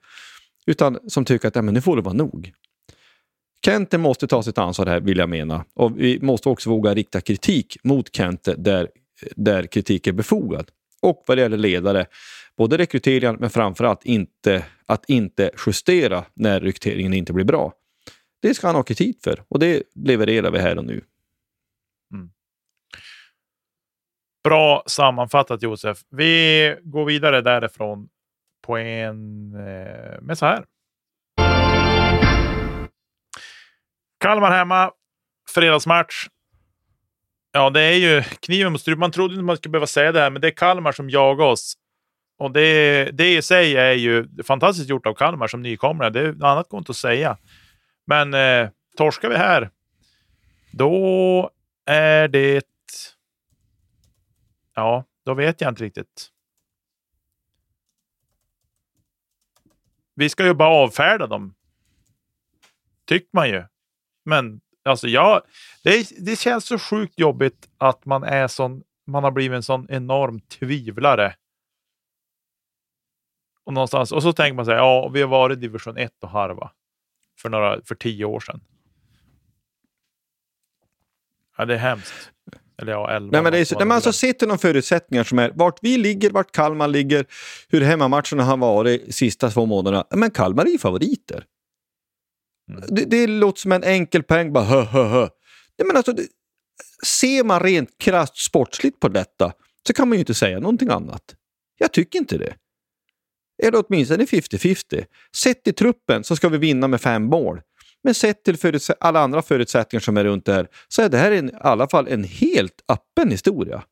Utan som tycker att ja, men nu får det vara nog. Kente måste ta sitt ansvar här, vill jag mena. Och vi måste också våga rikta kritik mot Kente där, där kritik är befogad. och vad det gäller ledare. Både rekryteringen men framförallt inte, att inte justera när rekryteringen inte blir bra. Det ska han ha kritik för och det levererar vi här och nu. Mm. Bra sammanfattat Josef. Vi går vidare därifrån på en eh, med så här. Kalmar hemma, fredagsmatch. Ja, det är ju kniven mot strupen. Man trodde inte man skulle behöva säga det här, men det är Kalmar som jagar oss. Och det, det i sig är ju fantastiskt gjort av Kalmar som nykomlingar. Det är annat går inte att säga. Men eh, torskar vi här, då är det... Ja, då vet jag inte riktigt. Vi ska ju bara avfärda dem. Tycker man ju. Men alltså jag, det, det känns så sjukt jobbigt att man är sån, man har blivit en sån enorm tvivlare. Och, någonstans, och så tänker man sig, ja, vi har varit i division 1 och harva för, några, för tio år sedan. Ja, det är hemskt. Eller ja, 11. Nej, men det är, så, när man alltså sett de förutsättningar som är, vart vi ligger, vart Kalmar ligger, hur hemmamatcherna har varit de sista två månaderna. Men Kalmar är ju favoriter. Mm. Det, det låter som en enkel poäng, bara hö, hö, hö. Nej, men alltså, det, ser man rent krasst sportsligt på detta så kan man ju inte säga någonting annat. Jag tycker inte det. Eller åtminstone 50-50. Sett i truppen så ska vi vinna med fem mål. Men sett till alla andra förutsättningar som är runt det här så är det här en, i alla fall en helt öppen historia.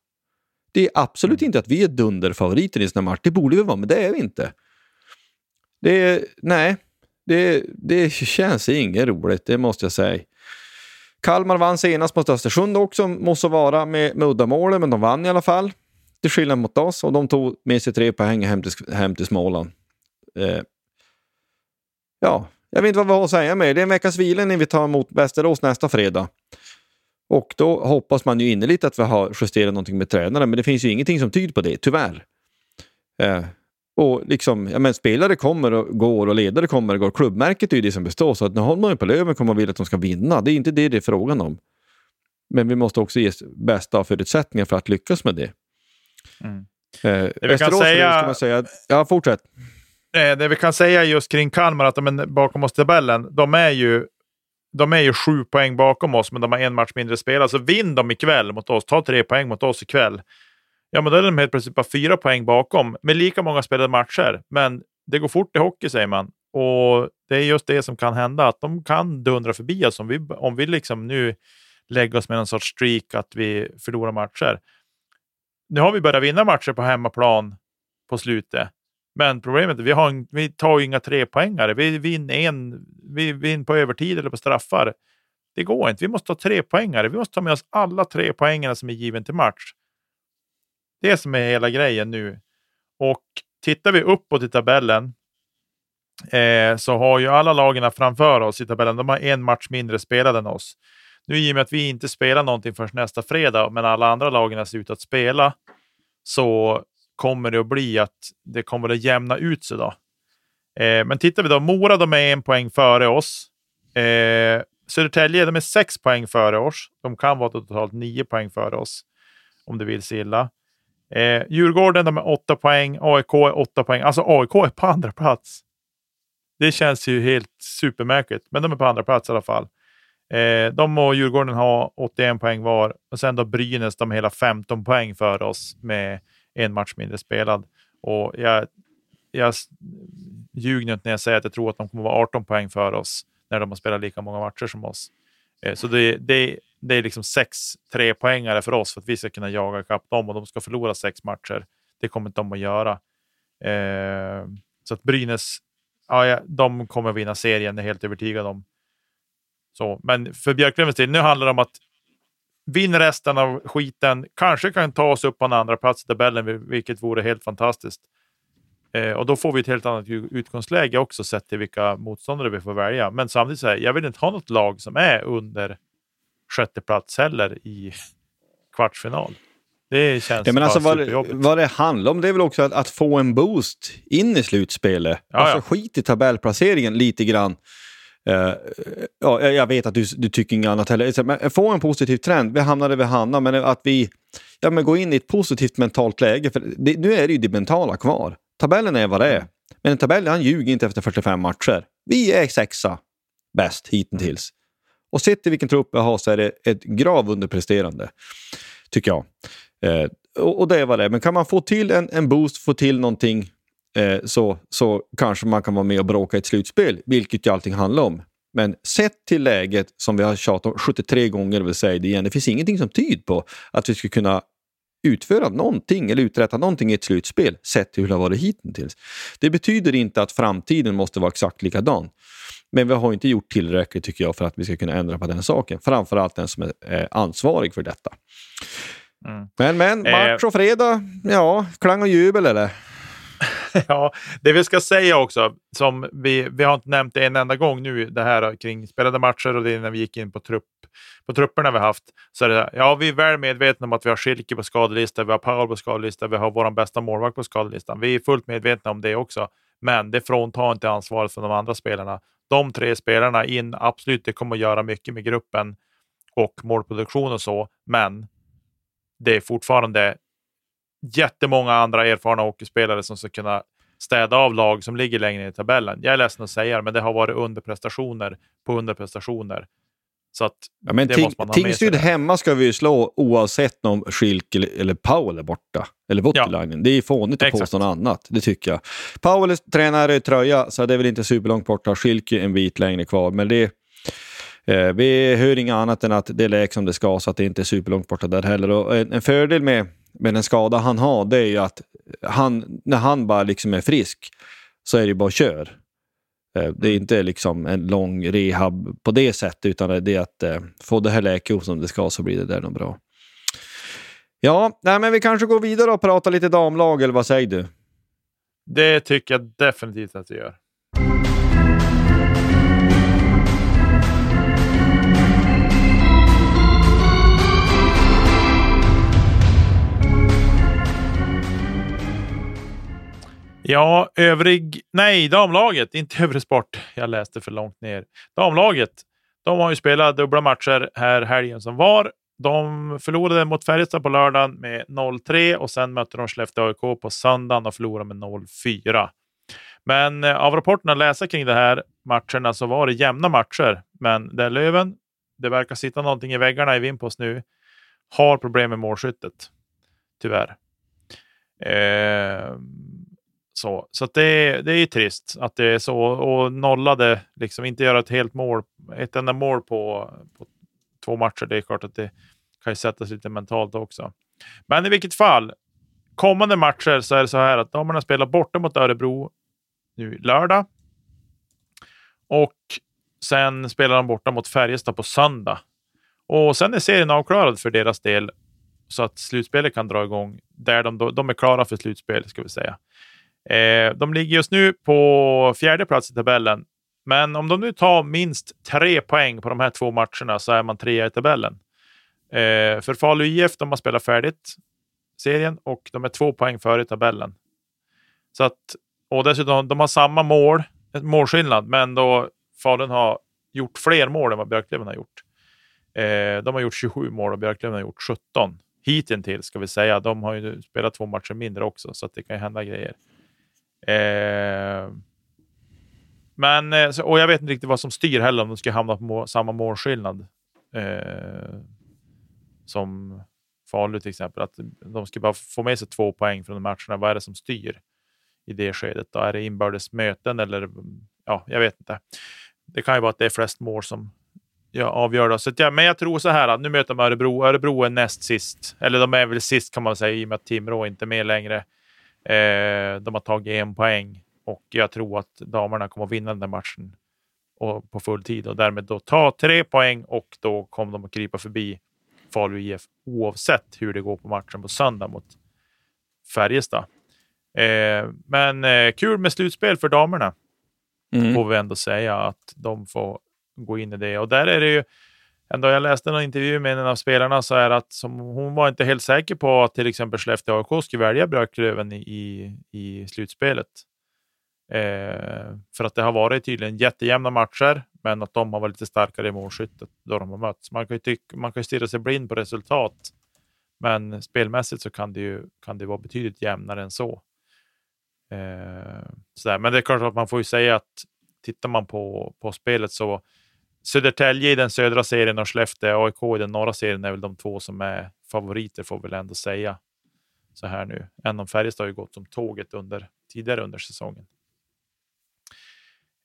Det är absolut inte att vi är dunderfavoriter i sådana match. Det borde vi vara, men det är vi inte. Det är, nej, det, det känns inget roligt, det måste jag säga. Kalmar vann senast mot Östersund också, måste vara med, med uddamålet, men de vann i alla fall. Till skillnad mot oss och de tog med sig tre poäng hem till, hem till Småland. Eh, ja, jag vet inte vad vi har att säga mer. Det är en veckas vila när vi tar emot Västerås nästa fredag. Och då hoppas man ju innerligt att vi har justerat någonting med tränaren, men det finns ju ingenting som tyder på det, tyvärr. Eh, och liksom, ja, men spelare kommer och går och ledare kommer och går. Klubbmärket är ju det som består, så att när Holmberg på Löven kommer och vill att de ska vinna, det är inte det det är frågan om. Men vi måste också ge bästa förutsättningar för att lyckas med det. Mm. Eh, det vi kan säga... Man säga... Ja, fortsätt. Eh, det vi kan säga just kring Kalmar, att de är bakom oss tabellen, de är ju de är ju sju poäng bakom oss, men de har en match mindre spelad. Så vinn de ikväll mot oss, ta tre poäng mot oss ikväll. Ja, men då är de helt plötsligt bara fyra poäng bakom med lika många spelade matcher. Men det går fort i hockey, säger man. Och det är just det som kan hända, att de kan dundra förbi oss om vi, om vi liksom nu lägger oss med någon sorts streak att vi förlorar matcher. Nu har vi börjat vinna matcher på hemmaplan på slutet. Men problemet är att vi, har, vi tar inga trepoängare. Vi vinner, en, vi vinner på övertid eller på straffar. Det går inte. Vi måste ta trepoängare. Vi måste ta med oss alla tre poängarna som är given till match. Det som är hela grejen nu. Och tittar vi uppåt i tabellen eh, så har ju alla lagen framför oss i tabellen, de har en match mindre spelad än oss. Nu i och med att vi inte spelar någonting förrän nästa fredag, men alla andra lagen ser ut att spela, så kommer det att bli att det kommer att jämna ut sig. Då. Eh, men tittar vi då, Mora de är en poäng före oss. Eh, Södertälje de är sex poäng före oss. De kan vara totalt nio poäng före oss om det vill sig illa. Eh, Djurgården de är åtta poäng, AIK är åtta poäng. Alltså AIK är på andra plats. Det känns ju helt supermärkligt, men de är på andra plats i alla fall. Eh, de och Djurgården har 81 poäng var och sen då Brynäs, de hela 15 poäng för oss med en match mindre spelad. Och jag, jag ljuger inte när jag säger att jag tror att de kommer vara 18 poäng för oss när de har spelat lika många matcher som oss. Eh, så det, det, det är liksom sex trepoängare för oss för att vi ska kunna jaga ikapp dem och de ska förlora sex matcher. Det kommer inte de att göra. Eh, så att Brynäs, ja, de kommer vinna serien, det är helt övertygad om. Så, men för Björklövens del, nu handlar det om att vinna resten av skiten, kanske kan ta oss upp på en andra plats i tabellen, vilket vore helt fantastiskt. Eh, och då får vi ett helt annat utgångsläge också sett till vilka motståndare vi får välja. Men samtidigt, så här, jag vill inte ha något lag som är under sjätte plats heller i kvartsfinal. Det känns ja, men alltså vad, vad det handlar om det är väl också att, att få en boost in i slutspelet. Ja, alltså ja. skit i tabellplaceringen lite grann. Eh, ja, jag vet att du, du tycker inget annat heller. Men få en positiv trend. Vi hamnade där vi hamnar, men att vi ja, men gå in i ett positivt mentalt läge. För det, nu är det ju det mentala kvar. Tabellen är vad det är. Men en tabell, han ljuger inte efter 45 matcher. Vi är sexa bäst hittills. Och sett till vilken trupp vi har så är det ett grav underpresterande, tycker jag. Eh, och, och, det är vad det är. Men kan man få till en, en boost, få till någonting eh, så, så kanske man kan vara med och bråka i ett slutspel, vilket ju allting handlar om. Men sett till läget som vi har tjatat om 73 gånger, vill säga det igen, det finns ingenting som tyder på att vi skulle kunna utföra någonting eller uträtta någonting i ett slutspel sett till hur det har varit hittills. Det betyder inte att framtiden måste vara exakt likadan. Men vi har inte gjort tillräckligt tycker jag för att vi ska kunna ändra på den saken. Framförallt den som är ansvarig för detta. Mm. Men, men, eh. match och fredag, ja, klang och jubel eller? ja, det vi ska säga också, som vi, vi har inte nämnt det en enda gång nu, det här kring spelade matcher och det när vi gick in på, trupp, på trupperna vi haft. Så är det, ja, vi är väl medvetna om att vi har Schilke på skadelistan, vi har Paul på skadelistan, vi har vår bästa målvakt på skadelistan. Vi är fullt medvetna om det också, men det fråntar inte ansvaret från de andra spelarna. De tre spelarna in, absolut, det kommer att göra mycket med gruppen och målproduktion och så, men det är fortfarande jättemånga andra erfarna hockeyspelare som ska kunna städa av lag som ligger längre ner i tabellen. Jag är ledsen att säga det, men det har varit underprestationer på underprestationer. Så att ja, men det måste man ha Tingsryd hemma ska vi ju slå oavsett om Schilk eller, eller Powell är borta. Eller Voutilainen. Ja. Det är fånigt att påstå något annat, det tycker jag. Powell tränar i tröja, så det är väl inte superlångt borta. Schilk en bit längre kvar, men det eh, vi hör inget annat än att det är läkt som det ska, så att det inte är superlångt borta där heller. Och en, en fördel med men en skada han har, det är ju att han, när han bara liksom är frisk så är det bara kör. Eh, det är inte liksom en lång rehab på det sättet, utan det är att eh, få det här läket som det ska så blir det där nog bra. Ja, nej, men vi kanske går vidare och pratar lite damlag, eller vad säger du? Det tycker jag definitivt att vi gör. Ja, övrig... Nej, damlaget, inte övrig sport. Jag läste för långt ner. Damlaget, de har ju spelat dubbla matcher här helgen som var. De förlorade mot Färjestad på lördagen med 0-3 och sen mötte de Skellefteå AIK på söndagen och förlorade med 0-4. Men eh, av rapporterna att läsa kring de här matcherna så var det jämna matcher. Men där Löven, det verkar sitta någonting i väggarna i Vimpos nu, har problem med målskyttet. Tyvärr. Eh, så, så det, det är trist att det är så. Och nollade, liksom inte göra ett helt mål, ett enda mål på, på två matcher. Det är klart att det kan ju sättas lite mentalt också. Men i vilket fall, kommande matcher så är det så här att damerna spelar borta mot Örebro nu lördag. Och sen spelar de borta mot Färjestad på söndag. Och sen är serien avklarad för deras del så att slutspelet kan dra igång. Där de, de är klara för slutspel, ska vi säga. Eh, de ligger just nu på fjärde plats i tabellen. Men om de nu tar minst tre poäng på de här två matcherna så är man trea i tabellen. Eh, för Falu IF, de har spelat färdigt serien och de är två poäng före i tabellen. Så att, och dessutom, de har samma mål, målskillnad, men då Falun har gjort fler mål än vad Björklöven har gjort. Eh, de har gjort 27 mål och Björklöven har gjort 17 hittills ska vi säga. De har ju spelat två matcher mindre också, så att det kan ju hända grejer. Eh, men, eh, och jag vet inte riktigt vad som styr heller, om de ska hamna på må samma målskillnad eh, som Falu till exempel. Att de ska bara få med sig två poäng från de matcherna. Vad är det som styr i det skedet? Då? Är det inbördes möten eller? Ja, jag vet inte. Det kan ju vara att det är flest mål som ja, avgör. Då. Så att, ja, men jag tror så här att nu möter de Örebro. Örebro är näst sist, eller de är väl sist kan man säga i och med att Timrå inte är med längre. Eh, de har tagit en poäng och jag tror att damerna kommer att vinna den matchen och på full tid och därmed då ta tre poäng och då kommer de att krypa förbi Falu IF oavsett hur det går på matchen på söndag mot Färjestad. Eh, men eh, kul med slutspel för damerna. Mm. Får vi ändå säga att de får gå in i det. Och där är det ju ändå, jag läste en intervju med en av spelarna så är att som, hon var inte helt säker på att till exempel Skellefteå AIK skulle välja Björklöven i, i slutspelet. Eh, för att det har varit tydligen jättejämna matcher, men att de har varit lite starkare i målskyttet då de har mötts. Man kan ju, tycka, man kan ju stirra sig blind på resultat Men spelmässigt så kan det ju kan det vara betydligt jämnare än så. Eh, sådär. Men det är klart att man får ju säga att tittar man på, på spelet så Södertälje i den södra serien och Skellefteå AIK i den norra serien är väl de två som är favoriter får vi väl ändå säga så här nu. Än om Färjestad har ju gått som tåget under tidigare under säsongen.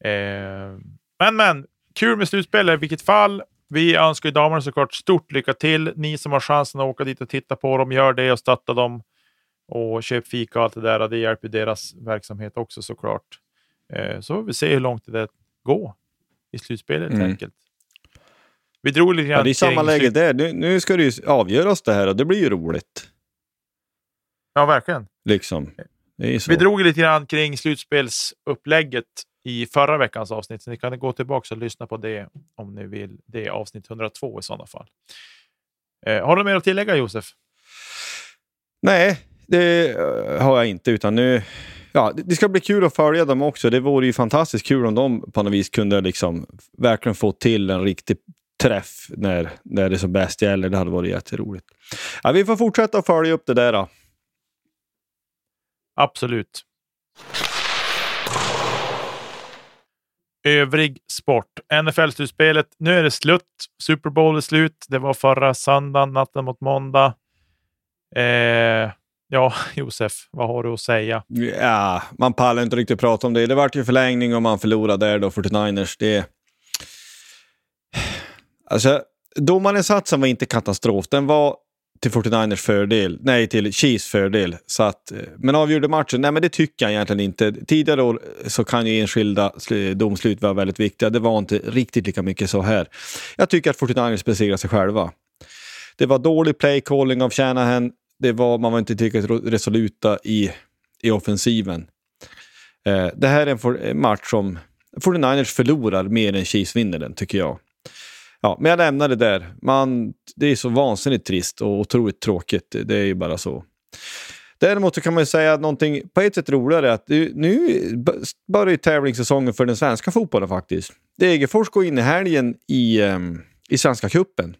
Eh, men, men kul med slutspel i vilket fall. Vi önskar ju damerna såklart stort lycka till. Ni som har chansen att åka dit och titta på dem, gör det och stötta dem. Och köp fika och allt det där. Det hjälper deras verksamhet också såklart. Eh, så får vi se hur långt det går i slutspelet mm. enkelt. Vi drog lite grann ja, Det är samma läge där. Nu, nu ska det ju avgöras det här och det blir ju roligt. Ja, verkligen. Liksom. Vi drog lite grann kring slutspelsupplägget i förra veckans avsnitt. Så ni kan gå tillbaka och lyssna på det om ni vill. Det är avsnitt 102 i sådana fall. Eh, har du mer att tillägga Josef? Nej, det eh, har jag inte. utan nu... Ja, det ska bli kul att följa dem också. Det vore ju fantastiskt kul om de på något vis kunde liksom verkligen få till en riktig träff när, när det som bäst gäller. Det hade varit jätteroligt. Ja, vi får fortsätta att följa upp det där. Då. Absolut. Övrig sport. NFL-slutspelet. Nu är det slut. Super Bowl är slut. Det var förra söndagen, natten mot måndag. Eh, ja, Josef, vad har du att säga? Ja, man pallar inte riktigt prata om det. Det vart ju förlängning och man förlorade där då, 49ers. Det... Alltså, domarinsatsen var inte katastrof. Den var till 49ers fördel, nej till Chiefs fördel. Så att, eh, men avgjorde matchen? Nej men det tycker jag egentligen inte. Tidigare år eh, så kan ju enskilda domslut vara väldigt viktiga. Det var inte riktigt lika mycket så här. Jag tycker att 49ers besegrar sig själva. Det var dålig play calling av Shanahan. Det var, man var inte tillräckligt resoluta i, i offensiven. Eh, det här är en match som 49ers förlorar mer än Chiefs vinner den, tycker jag. Ja, men jag lämnar det där. Man, det är så vansinnigt trist och otroligt tråkigt. Det är ju bara så. Däremot så kan man ju säga att någonting på ett sätt roligare är att nu börjar tävlingssäsongen för den svenska fotbollen faktiskt. Degerfors går in i helgen i, um, i Svenska cupen.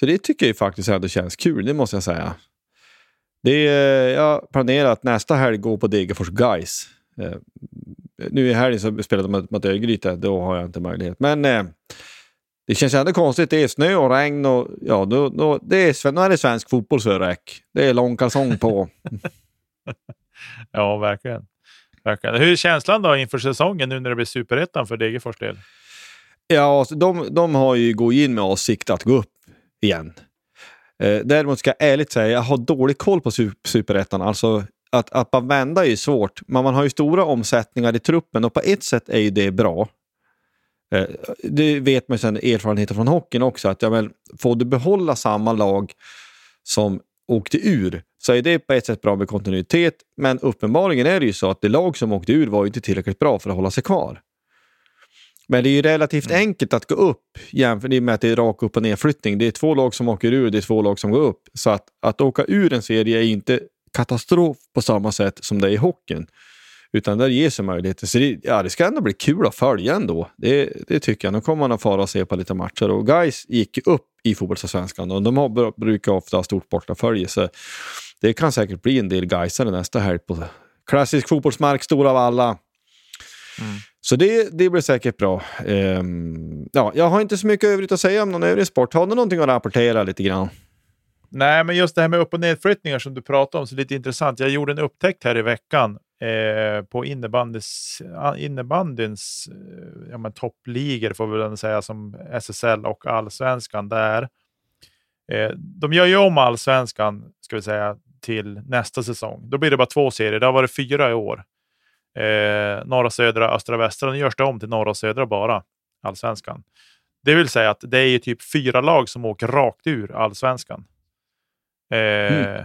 Så det tycker jag faktiskt ändå känns kul, det måste jag säga. Det är, jag planerar att nästa helg gå på Degerfors Guys. Eh, nu i helgen så spelade de mot Örgryte, då har jag inte möjlighet. Men eh, det känns ändå konstigt. Det är snö och regn och ja, då, då, det är, nu är det svensk fotboll så räck. Det är långkalsong på. ja, verkligen. verkligen. Hur är känslan då inför säsongen nu när det blir superettan för Degerfors del? Ja, alltså, de, de har ju gått in med avsikt att gå upp igen. Eh, däremot ska jag ärligt säga, jag har dålig koll på superettan. Alltså, att, att bara vända är svårt, men man har ju stora omsättningar i truppen och på ett sätt är ju det bra. Eh, det vet man ju sedan erfarenheten från hockeyn också, att ja, men, får du behålla samma lag som åkte ur så är det på ett sätt bra med kontinuitet, men uppenbarligen är det ju så att det lag som åkte ur var inte tillräckligt bra för att hålla sig kvar. Men det är ju relativt mm. enkelt att gå upp jämfört med att det är rak upp och nedflyttning. Det är två lag som åker ur, det är två lag som går upp. Så att, att åka ur en serie är inte katastrof på samma sätt som det är i hockeyn. Utan där ges ju möjligheter. Så det, ja, det ska ändå bli kul att följa ändå. Det, det tycker jag. Nu kommer man att fara och se på lite matcher. Och guys gick upp i fotbollsallsvenskan och de har, brukar ofta ha stort bortafölje. Så det kan säkert bli en del Gaisare nästa helg på klassisk fotbollsmark, stor av alla. Mm. Så det, det blir säkert bra. Um, ja, jag har inte så mycket övrigt att säga om någon övrig sport. Har du någonting att rapportera lite grann? Nej, men just det här med upp och nedflyttningar som du pratade om, så lite intressant. Jag gjorde en upptäckt här i veckan eh, på innebandyns, innebandyns eh, ja, toppligor, får vi väl säga, som SSL och allsvenskan där. Eh, de gör ju om allsvenskan, ska vi säga, till nästa säsong. Då blir det bara två serier. Det har varit fyra i år. Eh, norra, södra, östra, västra. Nu görs det om till norra och södra bara, allsvenskan. Det vill säga att det är typ fyra lag som åker rakt ur allsvenskan. Eh, mm.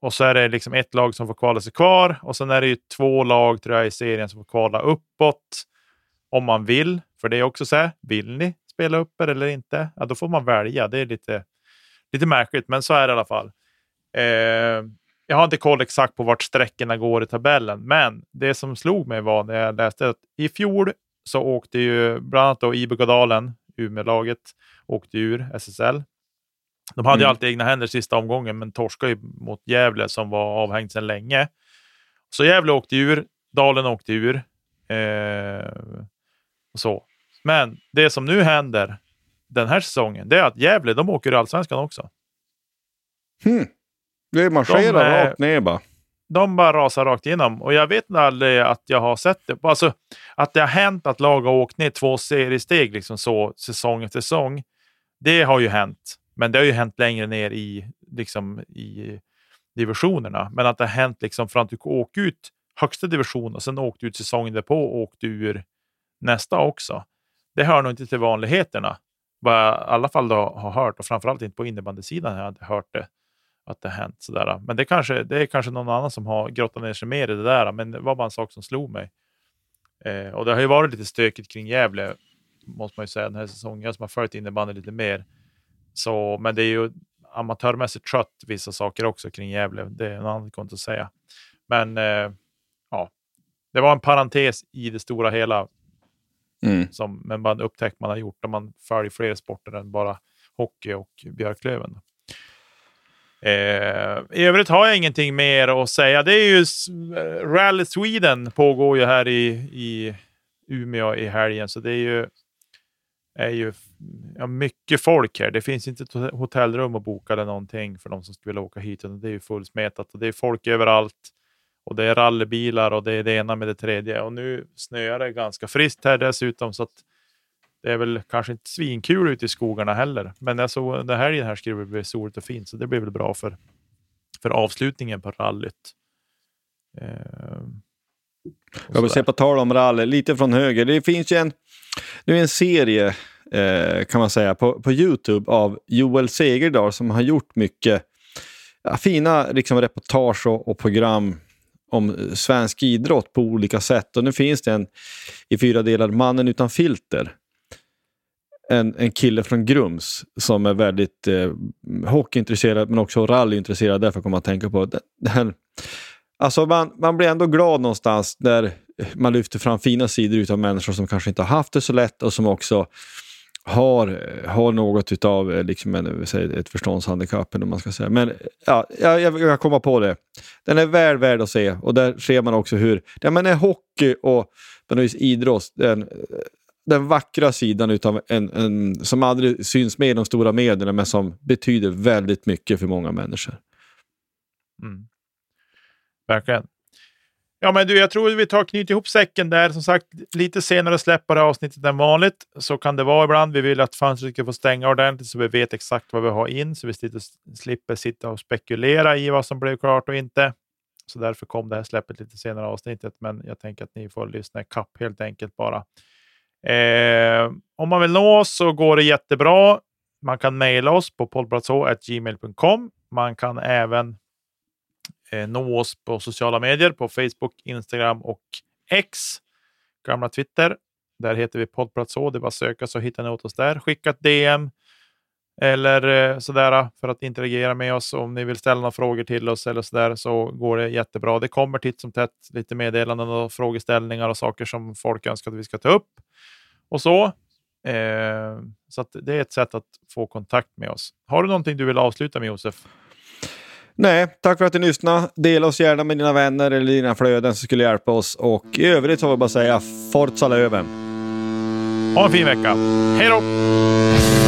Och så är det liksom ett lag som får kvala sig kvar och sen är det ju två lag tror jag, i serien som får kvala uppåt om man vill. För det är också så här, vill ni spela upp er eller inte? Ja, då får man välja. Det är lite, lite märkligt, men så är det i alla fall. Eh, jag har inte koll exakt på vart sträckorna går i tabellen, men det som slog mig var när jag läste att i fjol så åkte ju bland annat då IBK Dalen, Umeålaget, åkte ur SSL De hade ju Mm. alltid egna händer sista omgången, men torskade ju mot Gävle som var avhängt sedan länge. Så Gävle åkte ur, Dalen åkte ur. Eh, och så. Men det som nu händer den här säsongen, det är att Gävle, de åker i Allsvenskan också. Hmm. Det marscherar De, rakt ner bara. de bara rasar rakt igenom. Och jag vet aldrig att jag har sett det. Alltså, att det har hänt att lag har åkt ner två seriesteg liksom så, säsong efter säsong. Det har ju hänt. Men det har ju hänt längre ner i, liksom, i divisionerna. Men att det har hänt liksom från att du åker ut högsta division och sen åkte ut säsongen därpå och åkte ur nästa också. Det hör nog inte till vanligheterna. Vad jag i alla fall då har hört och framförallt inte på innebandysidan har jag inte hört det att det hänt. Sådär. Men det, kanske, det är kanske någon annan som har grottat ner sig mer i det där. Men det var bara en sak som slog mig. Eh, och det har ju varit lite stökigt kring Gävle, måste man ju säga, den här säsongen. Jag som har följt innebandy lite mer. Så, men det är ju amatörmässigt trött vissa saker också kring Gävle. Det är något annat inte att säga. Men eh, ja, det var en parentes i det stora hela. Mm. Som, men bara en upptäckt man har gjort när man följer fler sporter än bara hockey och Björklöven. Eh, I övrigt har jag ingenting mer att säga. Det är ju eh, Rally Sweden pågår ju här i, i Umeå i helgen, så det är ju, är ju ja, mycket folk här. Det finns inte ett hotellrum att boka eller någonting för de som skulle vilja åka hit, utan det är ju fullsmetat och det är folk överallt. Och det är rallybilar och det är det ena med det tredje. Och nu snöar det ganska friskt här dessutom, så att det är väl kanske inte svinkul ute i skogarna heller. Men jag såg den här här skulle det bli soligt och fint, så det blir väl bra för, för avslutningen på rallyt. Eh, Jag vill säga på tal om rally, lite från höger. Det finns ju en, nu är en serie eh, kan man säga på, på Youtube av Joel Segerdahl som har gjort mycket ja, fina liksom, reportage och, och program om svensk idrott på olika sätt. Och nu finns det en i fyra delar, Mannen utan filter. En, en kille från Grums som är väldigt eh, hockeyintresserad men också rallyintresserad. Därför kommer man att tänka på den, Alltså man, man blir ändå glad någonstans när man lyfter fram fina sidor av människor som kanske inte har haft det så lätt och som också har, har något utav eh, liksom en, eh, ett förståndshandikapp. Eller man ska säga. Men ja, jag, jag, jag kommer på det. Den är väl värd att se och där ser man också hur ja, men är hockey och på något vis idrott, den, den vackra sidan utav en, en, som aldrig syns med i de stora medierna men som betyder väldigt mycket för många människor. Mm. Verkligen. Ja, men du, jag tror vi tar knyt ihop säcken där. Som sagt, lite senare släpper det avsnittet än vanligt. Så kan det vara ibland. Vi vill att fönstret ska få stänga ordentligt så vi vet exakt vad vi har in, så vi slipper, sitta och spekulera i vad som blev klart och inte. Så därför kom det här släppet lite senare avsnittet, men jag tänker att ni får lyssna i kapp helt enkelt bara. Eh, om man vill nå oss så går det jättebra. Man kan mejla oss på poddplatå.gmail.com. Man kan även eh, nå oss på sociala medier på Facebook, Instagram och X, gamla Twitter. Där heter vi poddplatå. Det är bara att söka så hittar ni åt oss där. Skicka ett DM eller eh, sådär för att interagera med oss. Om ni vill ställa några frågor till oss eller sådär så går det jättebra. Det kommer titt som tätt lite meddelanden och frågeställningar och saker som folk önskar att vi ska ta upp och så. Eh, så det är ett sätt att få kontakt med oss. Har du någonting du vill avsluta med Josef? Nej, tack för att du lyssnade. Dela oss gärna med dina vänner eller dina flöden som skulle hjälpa oss. Och i övrigt så vill jag bara säga Forza Löven. Ha en fin vecka. Hej då!